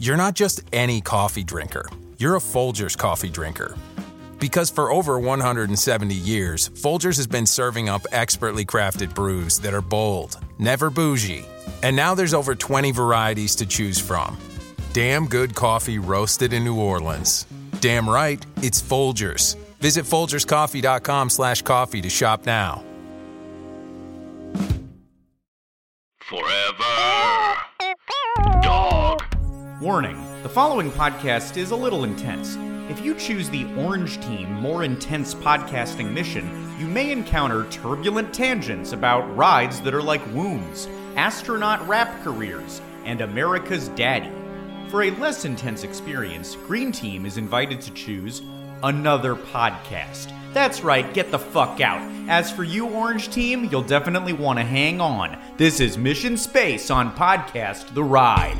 You're not just any coffee drinker, you're a Folgers coffee drinker. Because for over 170 years, Folgers has been serving up expertly crafted brews that are bold, never bougie. And now there's over 20 varieties to choose from. Damn good coffee roasted in New Orleans. Damn right, it's Folgers. Visit folgerscoffee.com slash coffee to shop now. Forever. Dog. Warning the following podcast is a little intense. If you choose the Orange Team More Intense Podcasting mission, you may encounter turbulent tangents about rides that are like wombs, astronaut rap careers, and America's Daddy. For a less intense experience, Green Team is invited to choose another podcast. That's right, get the fuck out. As for you, Orange Team, you'll definitely want to hang on. This is Mission Space on Podcast The Ride.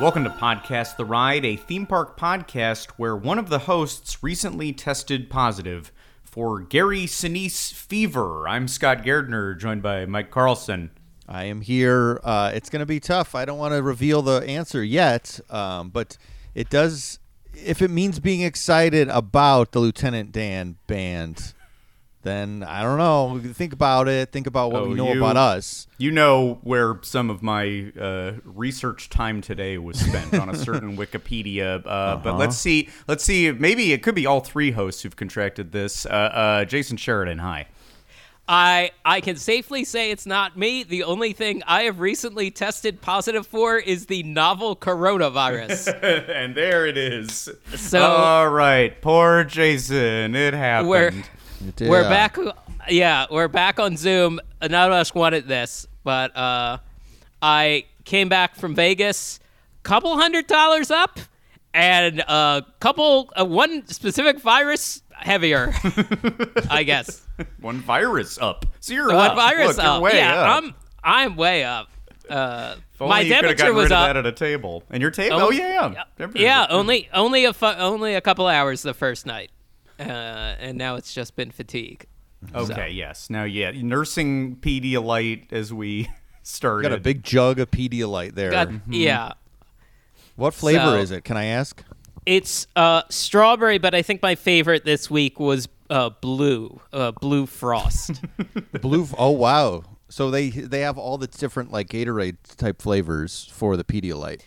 Welcome to Podcast The Ride, a theme park podcast where one of the hosts recently tested positive for Gary Sinise fever. I'm Scott Gairdner, joined by Mike Carlson. I am here. Uh, it's going to be tough. I don't want to reveal the answer yet, um, but it does. If it means being excited about the Lieutenant Dan band, then I don't know. Think about it. Think about what Oh, we know you- about us. You know where some of my uh, research time today was spent on a certain Wikipedia. Uh, But let's see. Let's see. Maybe it could be all three hosts who've contracted this. Uh, uh, Jason Sheridan, hi. I I can safely say it's not me. The only thing I have recently tested positive for is the novel coronavirus. and there it is. So- all right, poor Jason. It happened. We're we're back. Yeah, we're back on Zoom. None of us wanted this, but uh, I came back from Vegas, couple hundred dollars up, and a couple uh, one specific virus heavier, I guess. one virus up. So you're One up. virus Look, up. way yeah, up. I'm I'm way up. Uh, my temperature was up. at a table. And your table? Oh, Oh, yeah, yeah. Yeah, only only a fu- only a couple hours the first night, uh, and now it's just been fatigue. Okay, yes. Now, yeah, nursing Pedialyte as we started. Got a big jug of Pedialyte there. Got- Mm-hmm. Yeah, what flavor So- is it? Can I ask? it's uh, strawberry, but I think my favorite this week was uh, blue, uh, blue frost. Blue. oh wow. So they they have all the different like Gatorade type flavors for the Pedialyte.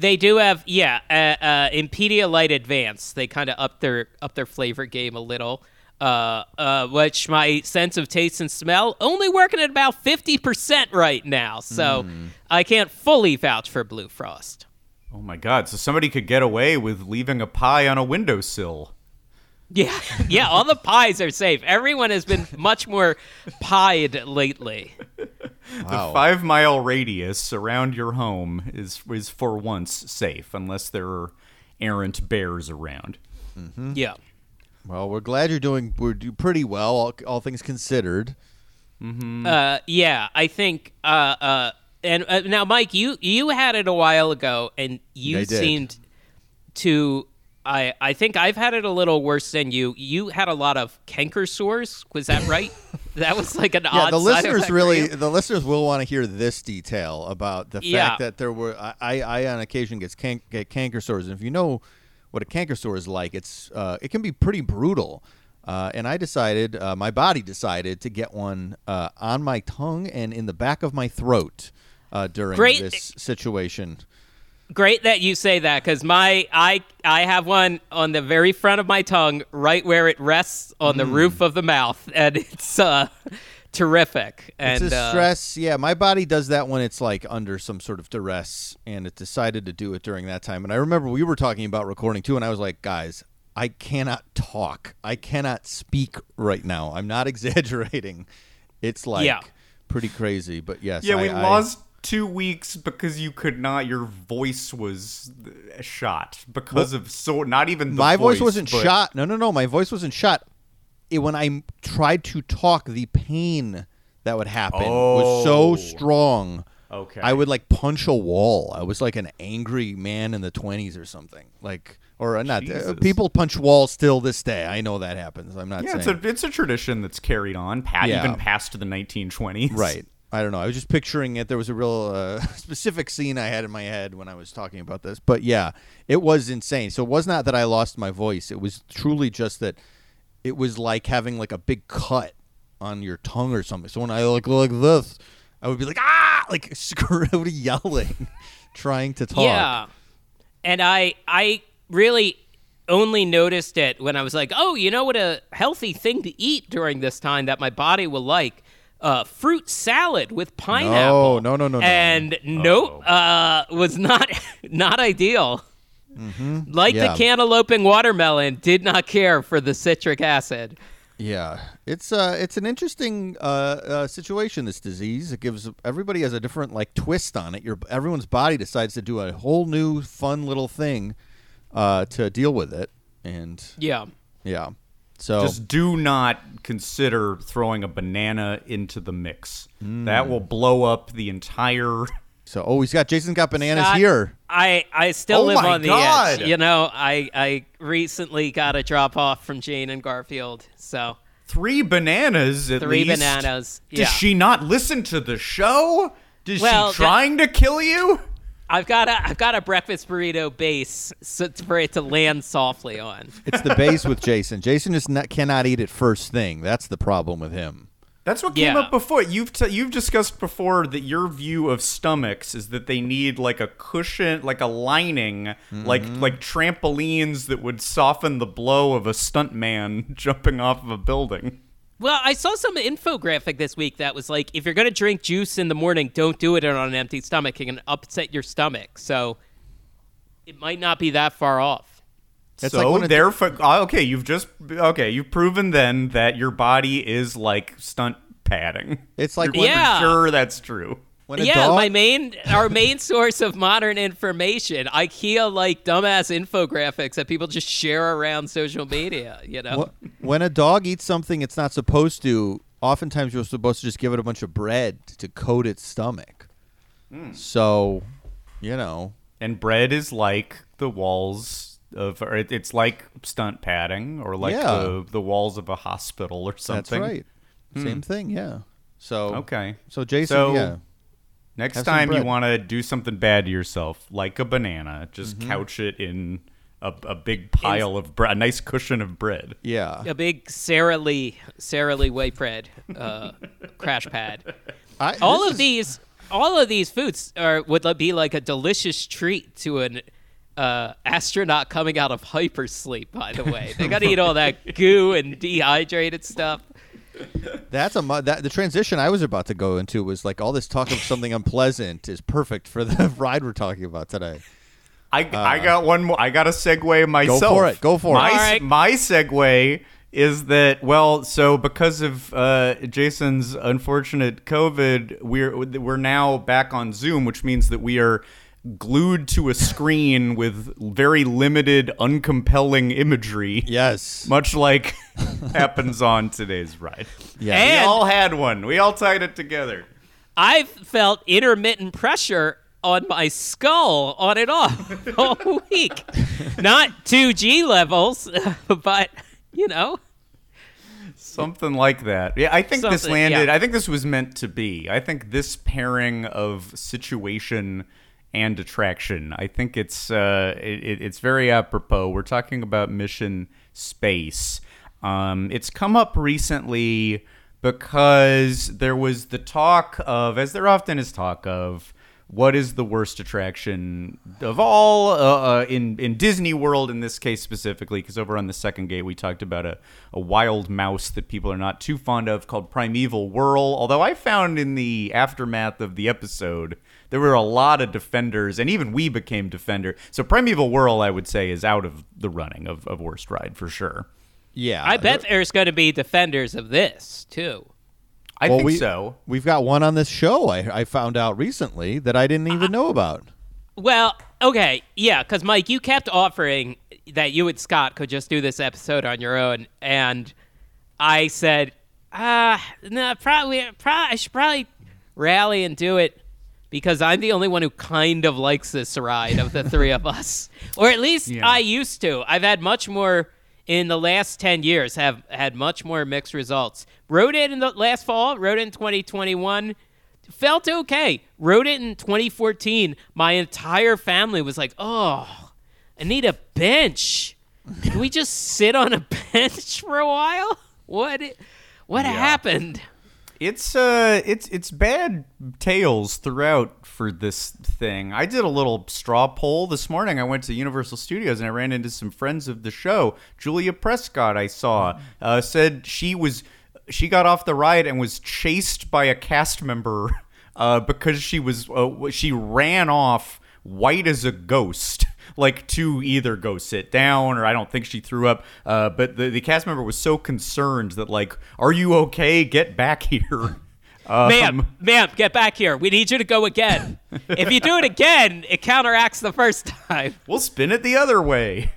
They do have yeah, uh, uh, in Pedialyte Advance, they kind of up their up their flavor game a little. Uh, uh, which my sense of taste and smell only working at about 50% right now. So I can't fully vouch for Blue Frost. Oh my god! So somebody could get away with leaving a pie on a windowsill. Yeah, yeah, all the pies are safe. Everyone has been much more pied lately. The five mile radius around your home is is for once safe, unless there are errant bears around. Yeah. Well, we're glad you're doing we're do pretty well, all, all things considered. Uh, yeah, I think. Uh, uh, and uh, now, Mike, you you had it a while ago, and you seemed to. I I think I've had it a little worse than you. You had a lot of canker sores. Was that right? that was like an Yeah, odd. the listeners really, the listeners will want to hear this detail about the fact Yeah. that there were. I, I, I on occasion gets can, get canker sores, and if you know what a canker sore is like, it's uh, it can be pretty brutal. Uh, and I decided, uh, my body decided to get one uh, on my tongue and in the back of my throat uh, during Great. this situation. Great that you say that because my I I have one on the very front of my tongue, right where it rests on Mm. the roof of the mouth, and it's uh terrific. And it's a uh, stress. Yeah, my body does that when it's like under some sort of duress, and it decided to do it during that time. And I remember we were talking about recording too, and I was like, guys, I cannot talk. I cannot speak right now. I'm not exaggerating. It's like Yeah. pretty crazy, but yes. Yeah, I- we I- lost two weeks because you could not. Your voice was shot because of so. Not even the my voice, wasn't but- shot. No, no, no. My voice wasn't shot. It, when I tried to talk, the pain that would happen was so Oh. strong. Okay. I would like punch a wall. I was like an angry man in the twenties or something. Like, or uh, not. Uh, people punch walls still this day. I know that happens. I'm not Yeah, it's saying a it's a tradition that's carried on, pa- Yeah. even past the 1920s. right. I don't know. I was just picturing it. There was a real uh, specific scene I had in my head when I was talking about this. But yeah, it was insane. So it was not that I lost my voice. It was truly just that it was like having like a big cut on your tongue or something. So when I like like this, I would be like ah, like screaming, yelling, trying to talk. Yeah, and I I really only noticed it when I was like, oh, you know what a healthy thing to eat during this time that my body will like. Uh, fruit salad with pineapple. Oh no, no, no, no. And nope, uh, was not not ideal. Like Mm-hmm. Yeah. the cantalouping watermelon, did not care for the citric acid. Yeah, it's uh, it's an interesting uh, uh, situation. This disease it gives everybody has a different like twist on it. Your everyone's body decides to do a whole new fun little thing uh, to deal with it, and Yeah. yeah, so Just do not consider throwing a banana into the mix. Mm. That will blow up the entire. so oh, he's got Jason's got bananas Scott, here. I, I still Oh live my on the edge. You know, I, I recently got a drop off from Jane and Garfield. So Three bananas at Three least. bananas, Does she not listen to the show? Is Well, she trying to kill you? I've got a I've got a breakfast burrito base so for it to land softly on. It's the base with Jason. Jason just not, cannot eat it first thing. That's the problem with him. That's what came Yeah. up before. You've t- you've discussed before that your view of stomachs is that they need like a cushion, like a lining, like Mm-hmm. like trampolines that would soften the blow of a stuntman jumping off of a building. Well, I saw some infographic this week that was like, if you're gonna drink juice in the morning, don't do it on an empty stomach. It can upset your stomach. So it might not be that far off. It's so when a- therefore, oh, ah, okay, you've just okay, you've proven then that your body is like stunt padding. It's like You're Yeah. sure that's true. When a yeah, dog. my main our main source of modern information. IKEA like dumbass infographics that people just share around social media. You know. When a dog eats something it's not supposed to, oftentimes you're supposed to just give it a bunch of bread to coat its stomach. Hmm. So, you know, And bread is like the walls of, or it- it's like stunt padding, or like Yeah. the the walls of a hospital or something. that's something. right. Same thing, yeah. So Okay. So Jason, So- yeah, Next Have time you want to do something bad to yourself, like a banana, just Mm-hmm. couch it in a, a big pile of bread, a nice cushion of bread. yeah. a big Sara Lee, Sara Lee white bread, uh, crash pad. I, All of is- these, all of these foods are would be like a delicious treat to an uh, astronaut coming out of hypersleep. By the way, they got to eat all that goo and dehydrated stuff. That's a mu- that the transition I was about to go into was like all this talk of something unpleasant is perfect for the ride we're talking about today. I, I got one more. I got a segue myself. Go for it. Go for it. my, All right. My segue is that well, so because of uh, Jason's unfortunate COVID, we're we're now back on Zoom, which means that we are glued to a screen with very limited, uncompelling imagery. Yes. Much like happens on today's ride. Yeah. We all had one. We all tied it together. I've felt intermittent pressure on my skull on and off all week. Not 2G levels, but you know. Something like that. Yeah, I think this landed. yeah. I think this was meant to be. I think this pairing of situation and attraction. I think it's uh, it, it's very apropos. We're talking about mission space. Um, it's come up recently because there was the talk of, as there often is talk of, what is the worst attraction of all uh, uh, in in Disney World in this case specifically? Because over on the second gate we talked about a, a wild mouse that people are not too fond of called Primeval Whirl. Although I found in the aftermath of the episode there were a lot of defenders, and even we became defender. So Primeval Whirl, I would say, is out of the running of, of worst ride for sure. Yeah, I bet there's going to be defenders of this too. I Well, think we, so. We've got one on this show. I, I found out recently that I didn't even know about. Well, okay, yeah, because Mike, you kept offering that you and Scott could just do this episode on your own, and I said, ah, no, probably, probably, I should probably rally and do it because I'm the only one who kind of likes this ride of the three of us, or at least Yeah. I used to. I've had much more in the last 10 years have had much more mixed results. Rode it in the last fall, rode it in 2021 felt okay. Rode it in 2014. My entire family was like, "Oh, I need a bench. Can we just sit on a bench for a while? What? What happened?" It's uh it's it's bad tales throughout for this thing. I did a little straw poll this morning. I went to Universal Studios and I ran into some friends of the show. Julia Prescott I saw uh, said she was she got off the ride and was chased by a cast member uh, because she was uh, she ran off white as a ghost like to either go sit down or I don't think she threw up. Uh, but the, the cast member was so concerned that like, are you okay? Get back here. Um, ma'am, ma'am, get back here. We need you to go again. if you do it again, it counteracts the first time. we'll spin it the other way.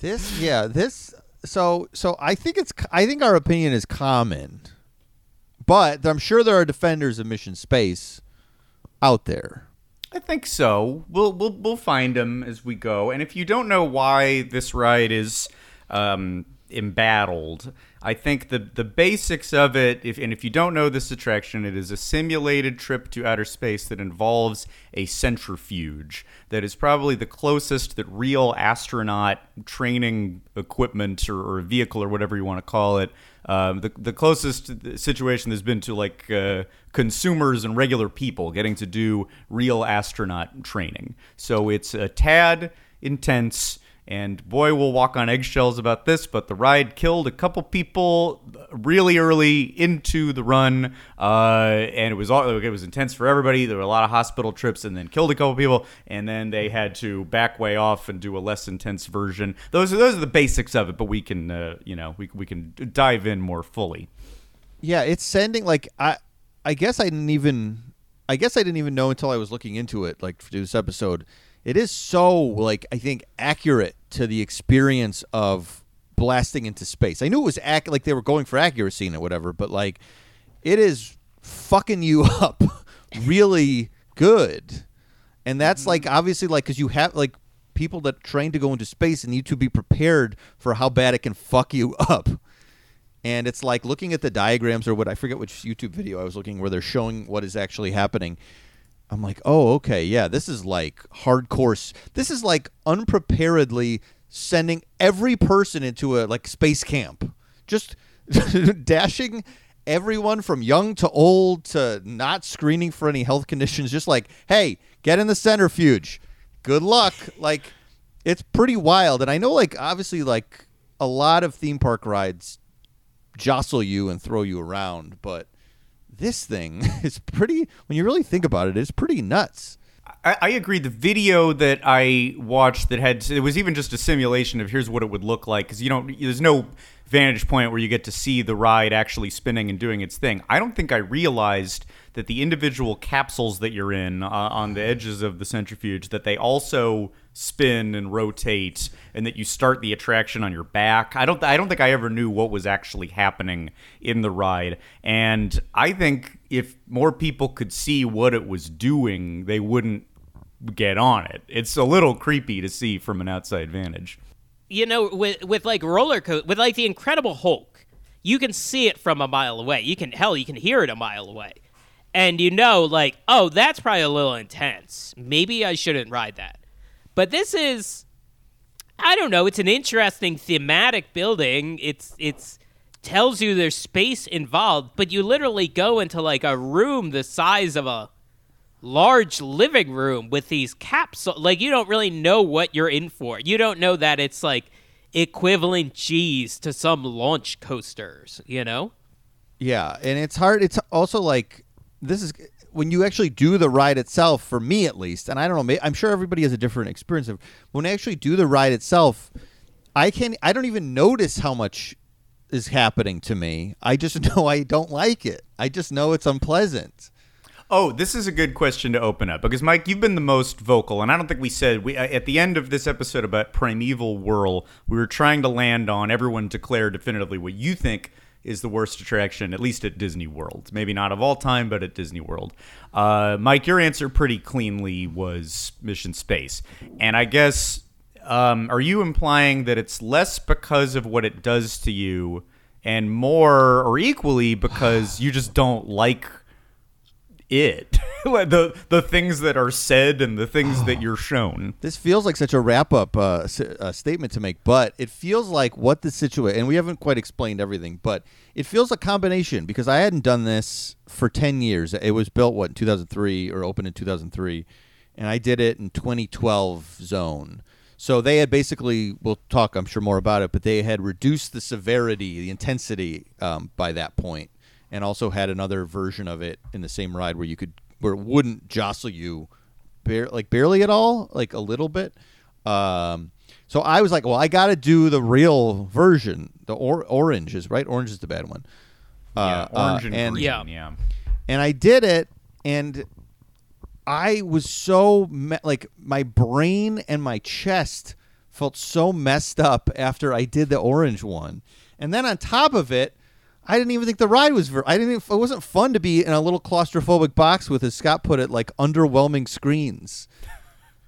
This, yeah, this. So, so I think it's. I think our opinion is common, but I'm sure there are defenders of Mission Space out there. I think so. We'll we'll we'll find them as we go. And if you don't know why this ride is um, embattled, I think the the basics of it. If and if you don't know this attraction, it is a simulated trip to outer space that involves a centrifuge. That is probably the closest that real astronaut training equipment or, or vehicle or whatever you want to call it um, the the closest situation there's been to like uh, consumers and regular people getting to do real astronaut training. So it's a tad intense. And boy, we'll walk on eggshells about this, but the ride killed a couple people really early into the run, uh, and it was all it was intense for everybody. There were a lot of hospital trips, and then killed a couple people, and then they had to back way off and do a less intense version. Those are those are the basics of it, but we can uh, you know we we can dive in more fully. Yeah, it's sending like I. I guess I didn't even. I guess I didn't even know until I was looking into it, like for this episode. It is so like I think accurate to the experience of blasting into space. I knew it was ac- like they were going for accuracy and whatever, but like it is fucking you up really good. And that's like mm-hmm. obviously like cuz you have like people that train to go into space and need to be prepared for how bad it can fuck you up. And it's like looking at the diagrams or what I forget which YouTube video I was looking where they're showing what is actually happening. I'm like, oh, okay, yeah, this is like hardcore. This is like unpreparedly sending every person into a like space camp, just dashing everyone from young to old to not screening for any health conditions. Just like, hey, get in the centrifuge. Good luck. Like, it's pretty wild. And I know, like, obviously, like a lot of theme park rides jostle you and throw you around, but this thing is pretty. When you really think about it, it's pretty nuts. I, I agree. The video that I watched that had it was even just a simulation of here's what it would look like because you don't there's no vantage point where you get to see the ride actually spinning and doing its thing. I don't think I realized that the individual capsules that you're in uh, on the edges of the centrifuge that they also spin and rotate and that you start the attraction on your back. I don't I don't think I ever knew what was actually happening in the ride. And I think if more people could see what it was doing, they wouldn't get on it. It's a little creepy to see from an outside vantage. you know, with with like roller with like the Incredible Hulk, you can see it from a mile away. You can hell, you can hear it a mile away, and you know, like, oh, that's probably a little intense. Maybe I shouldn't ride that. But this is, I don't know. It's an interesting thematic building. It's it's tells you there's space involved, but you literally go into like a room the size of a large living room with these capsules. like you don't really know what you're in for. You don't know that it's like equivalent G's to some launch coasters, you know? Yeah, and it's hard. It's also like this is when you actually do the ride itself. For me, at least, and I don't know. I'm sure everybody has a different experience. Of when I actually do the ride itself, I can. I don't even notice how much is happening to me. I just know I don't like it. I just know it's unpleasant. Oh, this is a good question to open up because Mike, you've been the most vocal, and I don't think we said we uh, at the end of this episode about Primeval Whirl, we were trying to land on everyone declare definitively what you think is the worst attraction, at least at Disney World. Maybe not of all time, but at Disney World. Uh, Mike, your answer pretty cleanly was Mission Space, and I guess um, are you implying that it's less because of what it does to you, and more or equally because you just don't like it the the things that are said and the things that you're shown This feels like such a wrap up uh, s- uh, statement to make, but it feels like what the situation, and we haven't quite explained everything, but it feels a combination because I hadn't done this for 10 years. It was built, what, in 2003 or opened in 2003, and I did it in 2012 zone. So they had basically, we'll talk, I'm sure, more about it, but they had reduced the severity, the intensity um, by that point, and also had another version of it in the same ride where you could, where it wouldn't jostle you bare, like barely at all, like a little bit. Um, so I was like, well, I got to do the real version. The or- orange is right. Orange is the bad one. yeah, Uh, orange uh, and, and green Yeah. yeah and I did it, and I was so me- like my brain and my chest felt so messed up after I did the orange one, and then on top of it. I didn't even think the ride was. Ver- I didn't. Even, it wasn't fun to be in a little claustrophobic box with, as Scott put it, like underwhelming screens.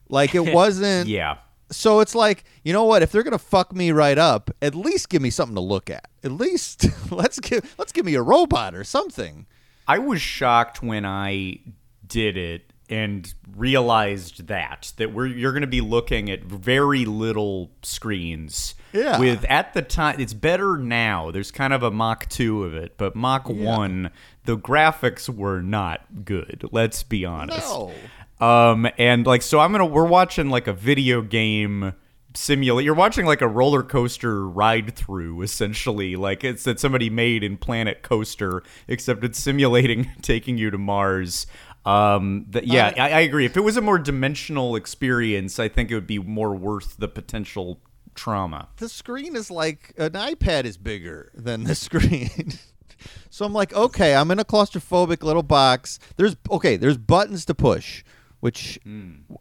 Like it wasn't. yeah So it's like, you know what? If they're gonna fuck me right up, at least give me something to look at. At least let's give let's give me a robot or something. i was shocked when i did it and realized that that we're you're going to be looking at very little screens Yeah. with at the time it's better now there's kind of a mach 2 of it but mach 1 the graphics were not good let's be honest No. Um, and like, so I'm gonna, we're watching like a video game simulate. You're watching like a roller coaster ride through, essentially. Like it's that somebody made in Planet Coaster, except it's simulating taking you to Mars. Um, yeah, I, I agree. If it was a more dimensional experience, I think it would be more worth the potential trauma. The screen is like an iPad is bigger than the screen. so I'm like, okay, I'm in a claustrophobic little box. There's okay, there's buttons to push, which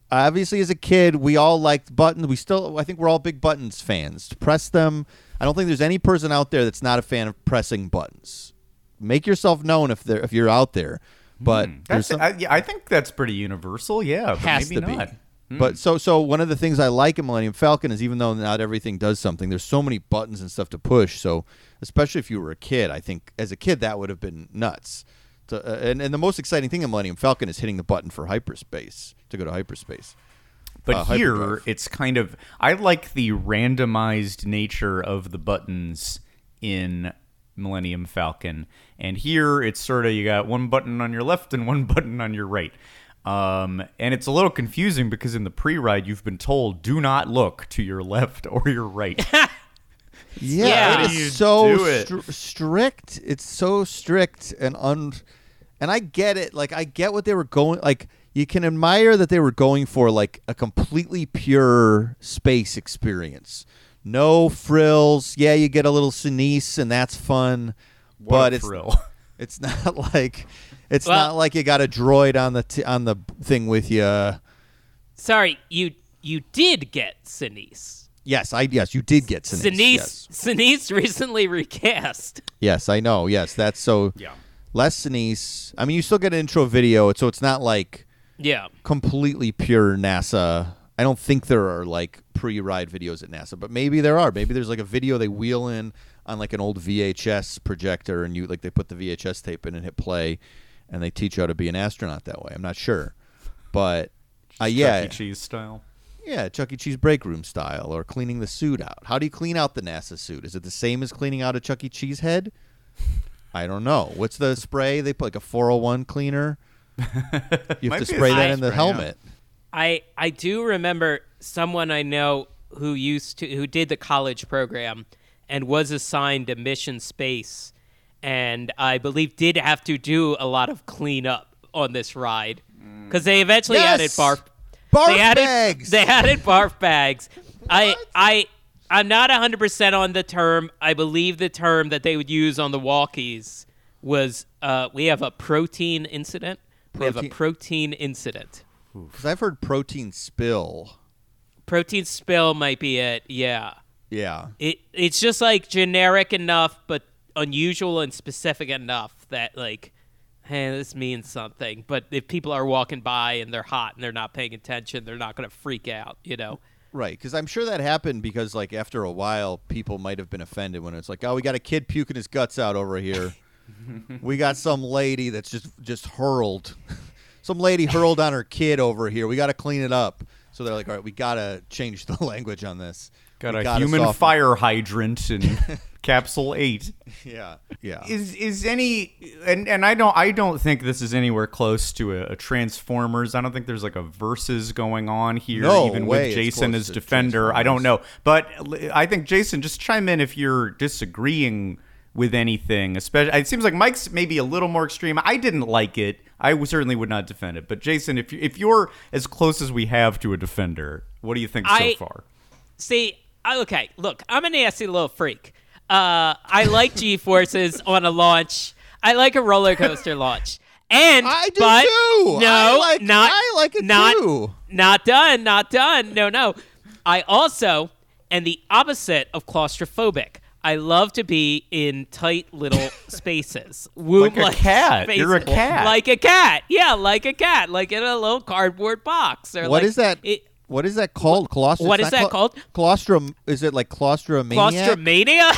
obviously as a kid we all liked buttons. We still I think we're all big buttons fans. Press them. I don't think there's any person out there that's not a fan of pressing buttons. Make yourself known if there if you're out there. But there's That's, some- I, yeah, I think that's pretty universal. Yeah, but Has maybe to be. not. But so so one of the things I like in Millennium Falcon is even though not everything does something, there's so many buttons and stuff to push. So especially if you were a kid, I think as a kid that would have been nuts. To, uh, and and the most exciting thing in Millennium Falcon is hitting the button for hyperspace to go to hyperspace. But uh, here, hyperdrive. it's kind of. I like the randomized nature of the buttons in Millennium Falcon. And here, it's sort of you got one button on your left and one button on your right. Um, and it's a little confusing because in the pre ride, you've been told do not look to your left or your right. Yeah, Yeah. it You so it. str- strict. It's so strict and un. And I get it. Like I get what they were going. Like you can admire that they were going for like a completely pure space experience. No frills. Yeah, you get a little Sinise, and that's fun. What but a it's thrill. it's not like it's Well- not like you got a droid on the t- on the thing with you. Sorry, you you did get Sinise. Yes, I yes you did get Sinise. Sinise Yes. Sinise recently recast. yes, I know. Yes, that's so. Yeah. less Sinise. I mean, you still get an intro video, so it's not like Yeah. completely pure NASA. I don't think there are like pre-ride videos at NASA, but maybe there are. Maybe there's like a video they wheel in on like an old VHS projector, and you like they put the VHS tape in and hit play, and they teach you how to be an astronaut that way. I'm not sure, but uh, yeah, Chuck E. Cheese style. yeah, Chuck E. Cheese break room style, or cleaning the suit out. How do you clean out the NASA suit? Is it the same as cleaning out a Chuck E. Cheese head? I don't know. What's the spray they put like a 401 cleaner? You have to spray that in the yeah. helmet. I I do remember someone I know who used to who did the college program and was assigned a mission space and I believe did have to do a lot of cleanup on this ride because they eventually added barf Barf they added, bags. They added barf bags. I I I'm not 100% on the term. I believe the term that they would use on the walkies was uh, we have a protein incident. We have a Protein- protein incident. Because I've heard protein spill. Protein spill might be it. Yeah. Yeah. It it's just like generic enough but unusual and specific enough that like hey, this means something. But if people are walking by and they're hot and they're not paying attention, they're not going to freak out, you know. Right, because I'm sure that happened because, like, after a while, people might have been offended when it's like, "Oh, we got a kid puking his guts out over here. we got some lady that's just just hurled, some lady hurled on her kid over here. We got to clean it up." So they're like, "All right, we got to change the language on this. Got We a gotta human soften- fire hydrant in capsule eight. Yeah, yeah. Is is any and and I don't I don't think this is anywhere close to a, a Transformers. I don't think there's like a versus going on here, No even way with Jason as defender. I don't know, but i think Jason, just chime in if you're disagreeing with anything. Especially, it seems like Mike's maybe a little more extreme. I didn't like it. I w- certainly would not defend it. But Jason, if you, if you're as close as we have to a defender, what do you think I- so far? See, okay, look, I'm a nasty little freak. Uh, I like G forces on a launch. I like a roller coaster launch. And I do but too. No, I like- not I like it not, too. Not done. Not done. No, no. I also am the opposite of claustrophobic. I love to be in tight little spaces, Like a cat. spaces. You're a cat. like a cat. Yeah, like a cat, like in a little cardboard box. Or What like is that? It, what is that called? Claustro. what it's is not that cla- called? Claustrum. Is it like claustromania? claustromania.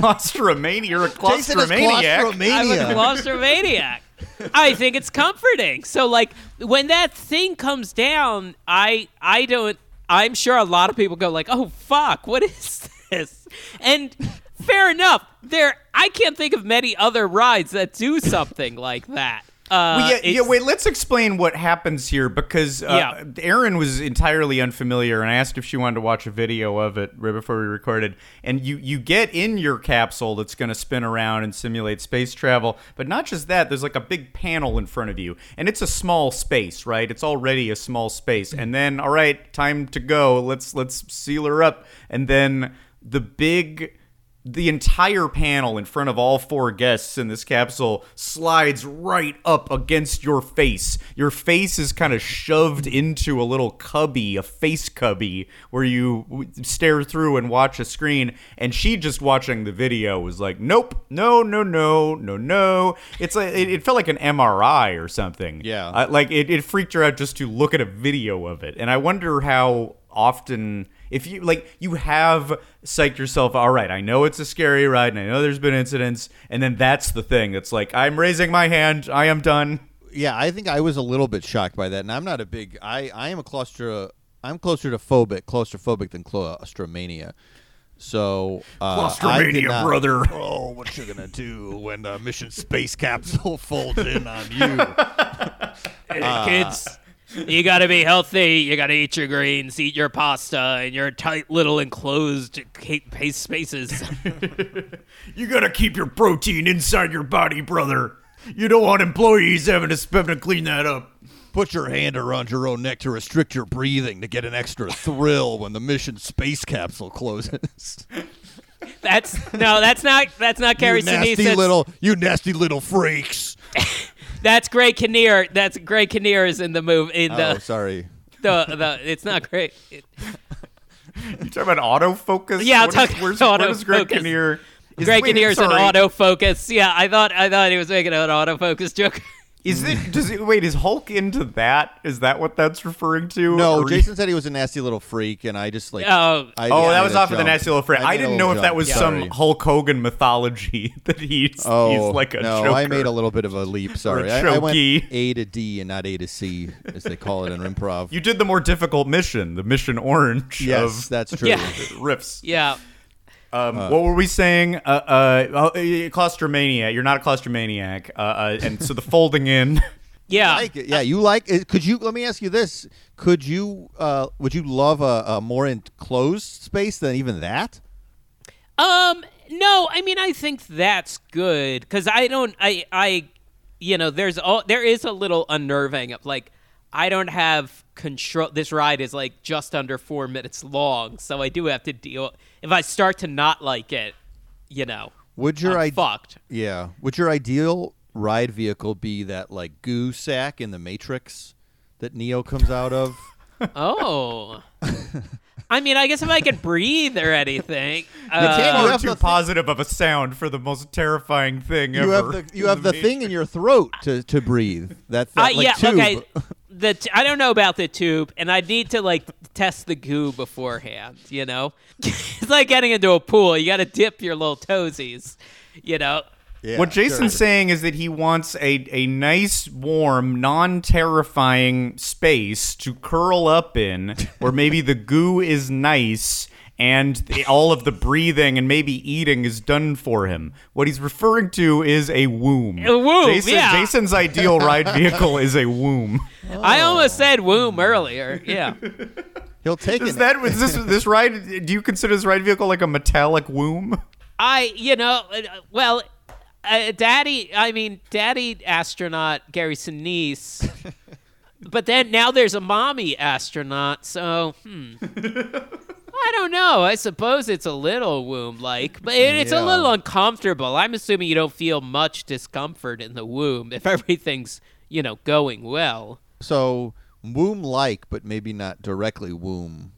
Claustromania. You're a Jason is claustromaniac. I'm a claustromania. claustromaniac. I think it's comforting. So like when that thing comes down, I I don't I'm sure a lot of people go like, "Oh fuck, what is this?" And fair enough. There I can't think of many other rides that do something like that. Uh, Well, yeah, yeah, wait, let's explain what happens here because uh, Yeah. Erin was entirely unfamiliar and I asked if she wanted to watch a video of it right before we recorded. And you, you get in your capsule that's going to spin around and simulate space travel. But not just that, there's like a big panel in front of you. And it's a small space, right? It's already a small space. And then, all right, time to go. Let's let's seal her up. And then the big the entire panel in front of all four guests in this capsule slides right up against your face. Your face is kind of shoved into a little cubby, a face cubby, where you stare through and watch a screen. And she just watching the video was like, "Nope, no, no, no, no, no." It's like it, it felt like an MRI or something. Yeah. Uh, like it, it freaked her out just to look at a video of it. And I wonder how often if you like you have psyched yourself all right i know it's a scary ride and i know there's been incidents and then that's the thing it's like i'm raising my hand i am done yeah, I think I was a little bit shocked by that, and I'm not a big. I I am a claustro. I'm closer to phobic, claustrophobic than claustromania. So uh, I did not- brother Oh, what you gonna do when the mission space capsule folds in on you? hey kids. You gotta be healthy. You gotta eat your greens, eat your pasta, in your tight little enclosed ca- pace spaces. you gotta keep your protein inside your body brother you don't want employees having to, having to clean that up Put your hand around your own neck to restrict your breathing to get an extra thrill when the mission space capsule closes. That's no, that's not that's not Carrie you nasty Sinise. little, you nasty little freaks. That's Greg Kinnear. That's Greg Kinnear is in the move in oh, the sorry. the the. It's not great. It- you talking about autofocus Yeah, I'm talking where's, about where does greg autofocus. kinnear is, Greg wait, Kinnear's an autofocus. Yeah, I thought I thought he was making an autofocus joke. Is it? Mm. Does it? Wait, is Hulk into that? Is that what that's referring to? No, Or- Jason said he was a nasty little freak, and I just like. Oh. I, Oh, I that was a off of the nasty little freak. I I, didn't know little if that was Sorry. some Hulk Hogan mythology that he's Oh, he's like a no, Joker. I made a little bit of a leap. Sorry, a I, I went. A to D and not A to C, as they call it in improv. You did the more difficult mission, the mission orange yes, of that's true. Yeah. riffs. Yeah. Um, what were we saying? Uh, uh, oh, uh, claustromania. You're not a claustromaniac. Uh, uh, and so the folding in. Yeah. like it. Yeah, you like it. Could you? Let me ask you this: Could you? Uh, would you love a, a more enclosed space than even that? Um, no, I mean I think that's good because I don't, I, I, you know, there's all there is a little unnerving of like I don't have control. This ride is like just under four minutes long, so I do have to deal. If I start to not like it, you know, Would your I'm ide- fucked. Yeah. Would your ideal ride vehicle be that like goo sack in the Matrix that Neo comes out of? Oh. I mean, I guess if I could breathe or anything. can't- uh, you Far have too the- positive of a sound for the most terrifying thing you ever. have the you have the Matrix. thing in your throat to, to breathe. That's that, Uh, like, yeah, tube. okay. The t- I don't know about the tube, and I need to like test the goo beforehand. You know, it's like getting into a pool. You got to dip your little toesies. You know, Yeah, what Jason's sure. saying is that he wants a, a nice, warm, non terrifying space to curl up in, where maybe the goo is nice and the, all of the breathing and maybe eating is done for him. What he's referring to is a womb. A womb, Jason, yeah. Jason's ideal ride vehicle is a womb. I almost said womb earlier. Yeah. He'll take Is it. that is this this ride? Do you consider this ride vehicle like a metallic womb? I, you know, uh, well, uh, Daddy. I mean, Daddy astronaut Gary Sinise. but then now there's a mommy astronaut. So, hmm. I don't know. I suppose it's a little womb-like, but it, it's Yeah. a little uncomfortable. I'm assuming you don't feel much discomfort in the womb if everything's, you know, going well. So womb like, but maybe not directly womb.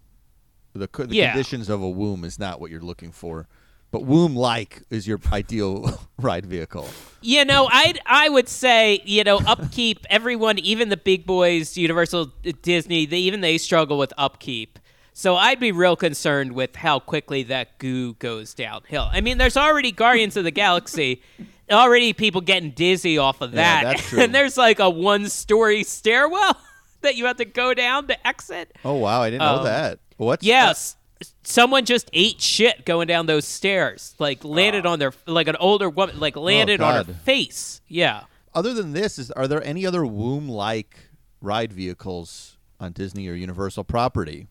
The, co- the Yeah. conditions of a womb is not what you're looking for, but womb like is your ideal ride vehicle. You know, I I would say you know upkeep. Everyone, even the big boys, Universal, Disney, they even they struggle with upkeep. So I'd be real concerned with how quickly that goo goes downhill. I mean, there's already Guardians of the Galaxy, already people getting dizzy off of Yeah, that, that's true. and there's like a one-story stairwell that you have to go down to exit. Oh wow, I didn't know Um, that. What's Yes. Someone just ate shit going down those stairs. Like landed on their like an older woman like landed on her Oh. Face. Yeah. Other than this, is are there any other womb like ride vehicles on Disney or Universal property?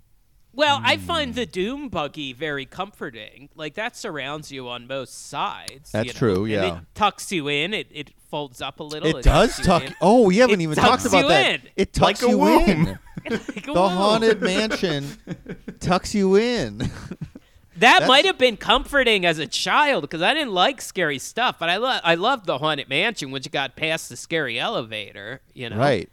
Well, I find the Doom buggy very comforting. Like that surrounds you on most sides. That's you know? true, And yeah. it tucks you in. It it folds up a little. It does tuck. in. Oh, we haven't It even talked about that. in. It tucks Like a you womb. in. Like a The womb. haunted mansion tucks you in. That That's- might have been comforting as a child because I didn't like scary stuff, but I love I loved the haunted mansion once you got past the scary elevator. You know, right.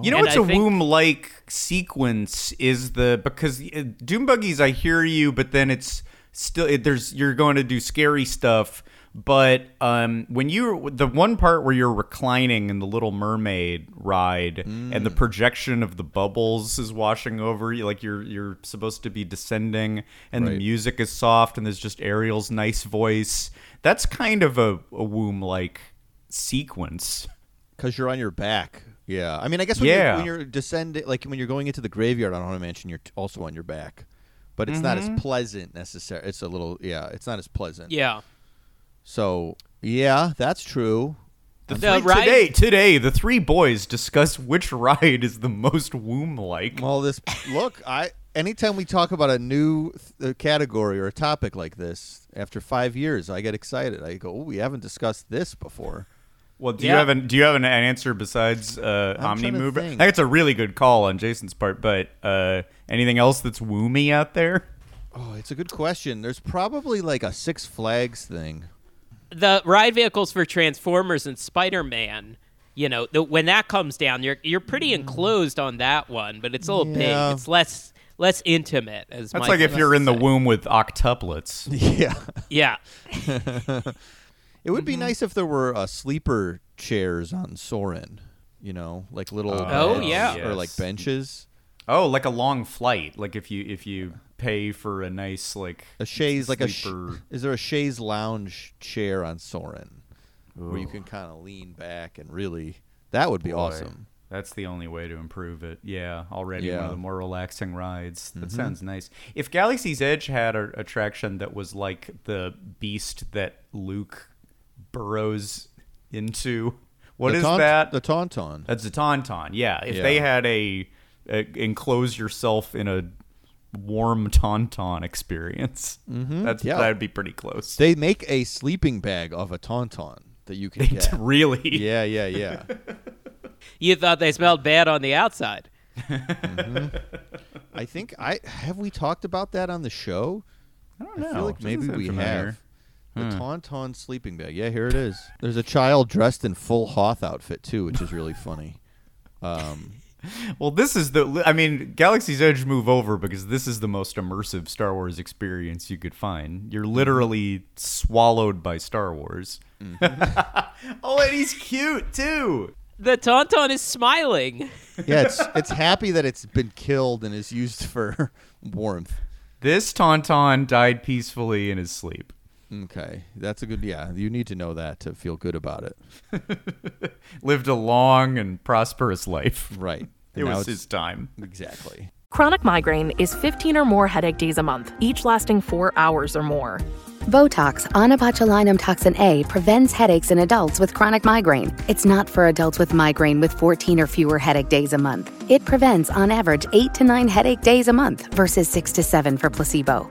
You know And what's I a think- womb-like sequence is the because uh, Doom Buggies. I hear you, but then it's still it, there's you're going to do scary stuff. But um, when you the one part where you're reclining in the Little Mermaid ride and the projection of the bubbles is washing over you, like you're you're supposed to be descending, and the music is soft, and there's just Ariel's nice voice. That's kind of a, a womb-like sequence. Because you're on your back. Yeah. I mean, I guess when, Yeah. you're, when you're descending, like when you're going into the graveyard on Haunted Mansion, you're t- also on your back. But it's not as Mm-hmm. pleasant necessarily. It's a little, yeah, it's not as pleasant. Yeah. So, yeah, that's true. The The three- ride- today, today, the three boys discuss which ride is the most womb-like. Well, this, look, I, anytime we talk about a new th- category or a topic like this, after five years, I get excited. I go, oh, we haven't discussed this before. Well, do you have an do you have an, an answer besides uh, Omni trying to Mover? I think. think it's a really good call on Jason's part, but uh, anything else that's woomy out there? Oh, it's a good question. There's probably like a Six Flags thing. the ride vehicles for Transformers and Spider Man. You know, the, when that comes down, you're you're pretty enclosed on that one, but it's a little Mm. Yeah. big. It's less less intimate. As That's Mike like if you're to in the womb with octuplets. Yeah. Yeah, It would Mm-hmm. be nice if there were uh, sleeper chairs on Soarin'. You know, like little Oh, beds yeah. or like benches. Oh, like a long flight. Like if you if you pay for a nice like A chaise, like a. Sh- is there a chaise lounge chair on Soarin' where you can kind of lean back and really? That would be Boy, awesome. That's the only way to improve it. Yeah, already one of the more relaxing rides. That Mm-hmm. sounds nice. If Galaxy's Edge had an attraction that was like the beast that Luke burrows into What the is taunt- that? The tauntaun. That's a tauntaun. Yeah, if Yeah. they had a, a enclose yourself in a warm tauntaun experience, mm-hmm. that's Yeah. that'd be pretty close. They make a sleeping bag of a tauntaun that you can get. really? yeah, yeah, yeah. You thought they smelled bad on the outside. Mm-hmm. I think I have we talked about that on the show. I don't I know. feel like Doesn't maybe sound we familiar. have. The hmm. tauntaun sleeping bag. Yeah, here it is. There's a child dressed in full Hoth outfit too, which is really funny. Um, Well, this is the. I mean, Galaxy's Edge move over because this is the most immersive Star Wars experience you could find. You're mm-hmm. literally swallowed by Star Wars. Mm-hmm. oh, and he's cute too. The Tauntaun is smiling. yeah, it's it's happy that it's been killed and is used for warmth. This Tauntaun died peacefully in his sleep. Okay, that's a good. Yeah, you need to know that to feel good about it. Lived a long and prosperous life. Right. It And now was it's- his time. Exactly. Chronic migraine is 15 or more headache days a month, each lasting four hours or more. Botox, onabotulinum toxin A, prevents headaches in adults with chronic migraine. It's not for adults with migraine with 14 or fewer headache days a month. It prevents, on average, 8 to 9 headache days a month versus 6 to 7 for placebo.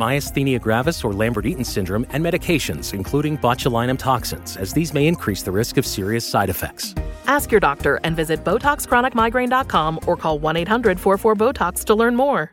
myasthenia gravis, or Lambert-Eaton syndrome, and medications, including botulinum toxins, as these may increase the risk of serious side effects. Ask your doctor and visit BotoxChronicMigraine.com or call 1 800 44 Botox to learn more.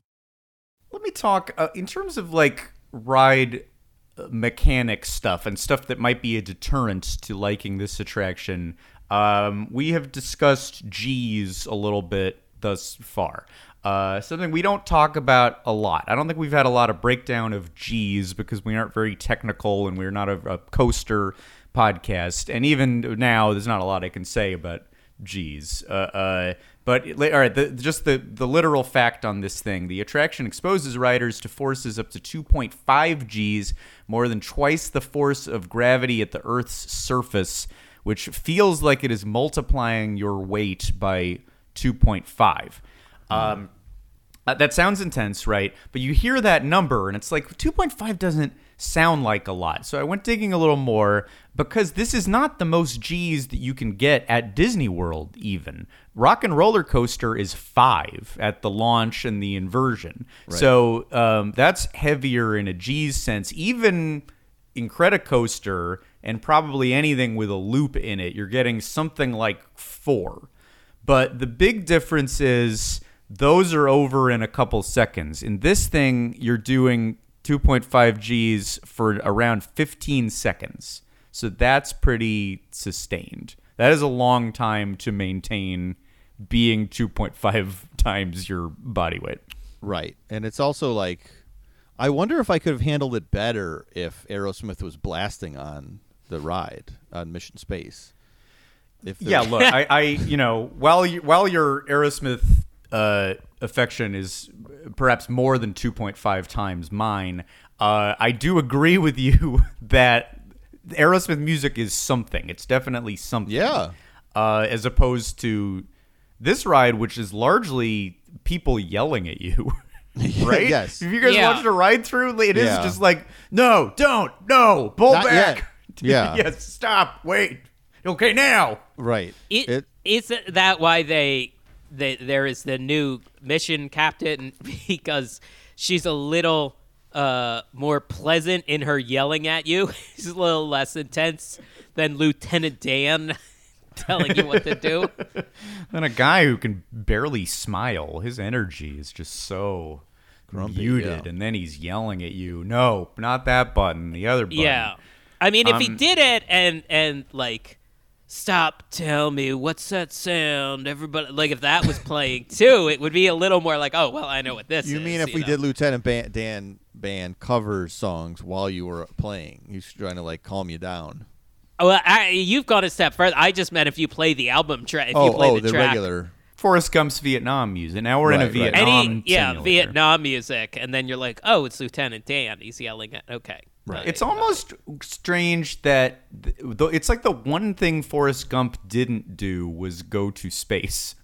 Let me talk uh, in terms of like ride uh, mechanic stuff and stuff that might be a deterrent to liking this attraction. Um, we have discussed G's a little bit thus far. Uh, something we don't talk about a lot. I don't think we've had a lot of breakdown of G's because we aren't very technical and we're not a, a coaster podcast. And even now, there's not a lot I can say about G's. Uh, uh, but all right, the, just the the literal fact on this thing: the attraction exposes riders to forces up to 2.5 G's, more than twice the force of gravity at the Earth's surface, which feels like it is multiplying your weight by 2.5. Um, uh, that sounds intense, right? But you hear that number, and it's like 2.5 doesn't sound like a lot. So I went digging a little more because this is not the most G's that you can get at Disney World, even. Rock and Roller Coaster is five at the launch and the inversion. So um, that's heavier in a G's sense. Even Incredicoaster and probably anything with a loop in it, you're getting something like four. But the big difference is those are over in a couple seconds. In this thing, you're doing 2.5 Gs for around 15 seconds. So that's pretty sustained. That is a long time to maintain being 2.5 times your body weight. Right. And it's also like I wonder if I could have handled it better if Aerosmith was blasting on the ride on Mission Space. If Yeah, look, I, I, you know, while you, while your Aerosmith uh, affection is perhaps more than 2.5 times mine, uh, I do agree with you that Aerosmith music is something. It's definitely something. Yeah. Uh, as opposed to this ride, which is largely people yelling at you. right? Yes. If you guys Yeah. watched a ride through, it is Yeah. just like, no, don't, no, pull Not back. Yeah. yes, stop, wait. Okay, now. Right. It, It- is that why they, they there is the new mission captain because she's a little uh, more pleasant in her yelling at you. She's a little less intense than Lieutenant Dan. telling you what to do. Then a guy who can barely smile, his energy is just so muted, yeah. and then he's yelling at you. No, not that button, the other button. Yeah. I mean, if he Um, did it and and like stop tell me what's that sound everybody like if that was playing too it would be a little more like oh well i know what this You is mean if we know? did Lieutenant Ban- Dan Band cover songs while you were playing? He's trying to like calm you down. Oh, well I, you've gone a step further i just meant if you play the album track if oh, you play oh, the, the track regular. Forrest Gump's Vietnam music. Now we're in a Right, right. Vietnam. any yeah simulator. vietnam music and then you're like oh it's lieutenant dan he's yelling at okay Right. It's almost strange that th- it's like the one thing Forrest Gump didn't do was go to space.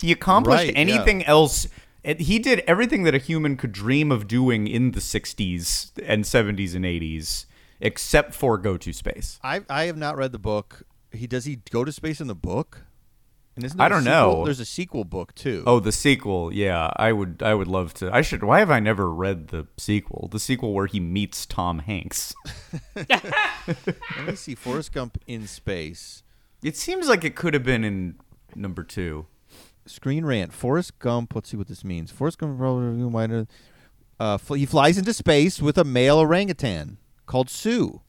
He accomplished Right, yeah. anything else. and He did everything that a human could dream of doing in the 60s and 70s and 80s, except for go to space. I I have not read the book. He does he go to space in the book? There don't sequel? know. There's a sequel book too. Oh, the sequel. Yeah, I would. I would love to. I should. Why have I never read the sequel? The sequel where he meets Tom Hanks. let me see. Forrest Gump in space. It seems like it could have been in number two. Screen rant. Forrest Gump. Let's see what this means. Forrest Gump. Uh, he flies into space with a male orangutan called Sue.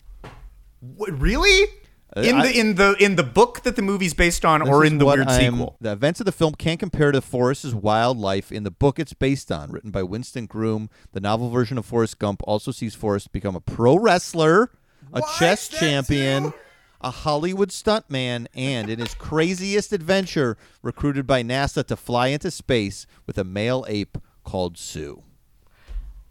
What, really? In Uh, I- the in the in the book that the movie's based on, or in the weird I'm- sequel? The events of the film can't compare to Forrest's wildlife in the book it's based on, written by Winston Groom. The novel version of Forrest Gump also sees Forrest become a pro wrestler, a chess champion, a Hollywood stuntman, and in his craziest adventure, recruited by NASA to fly into space with a male ape called Sue.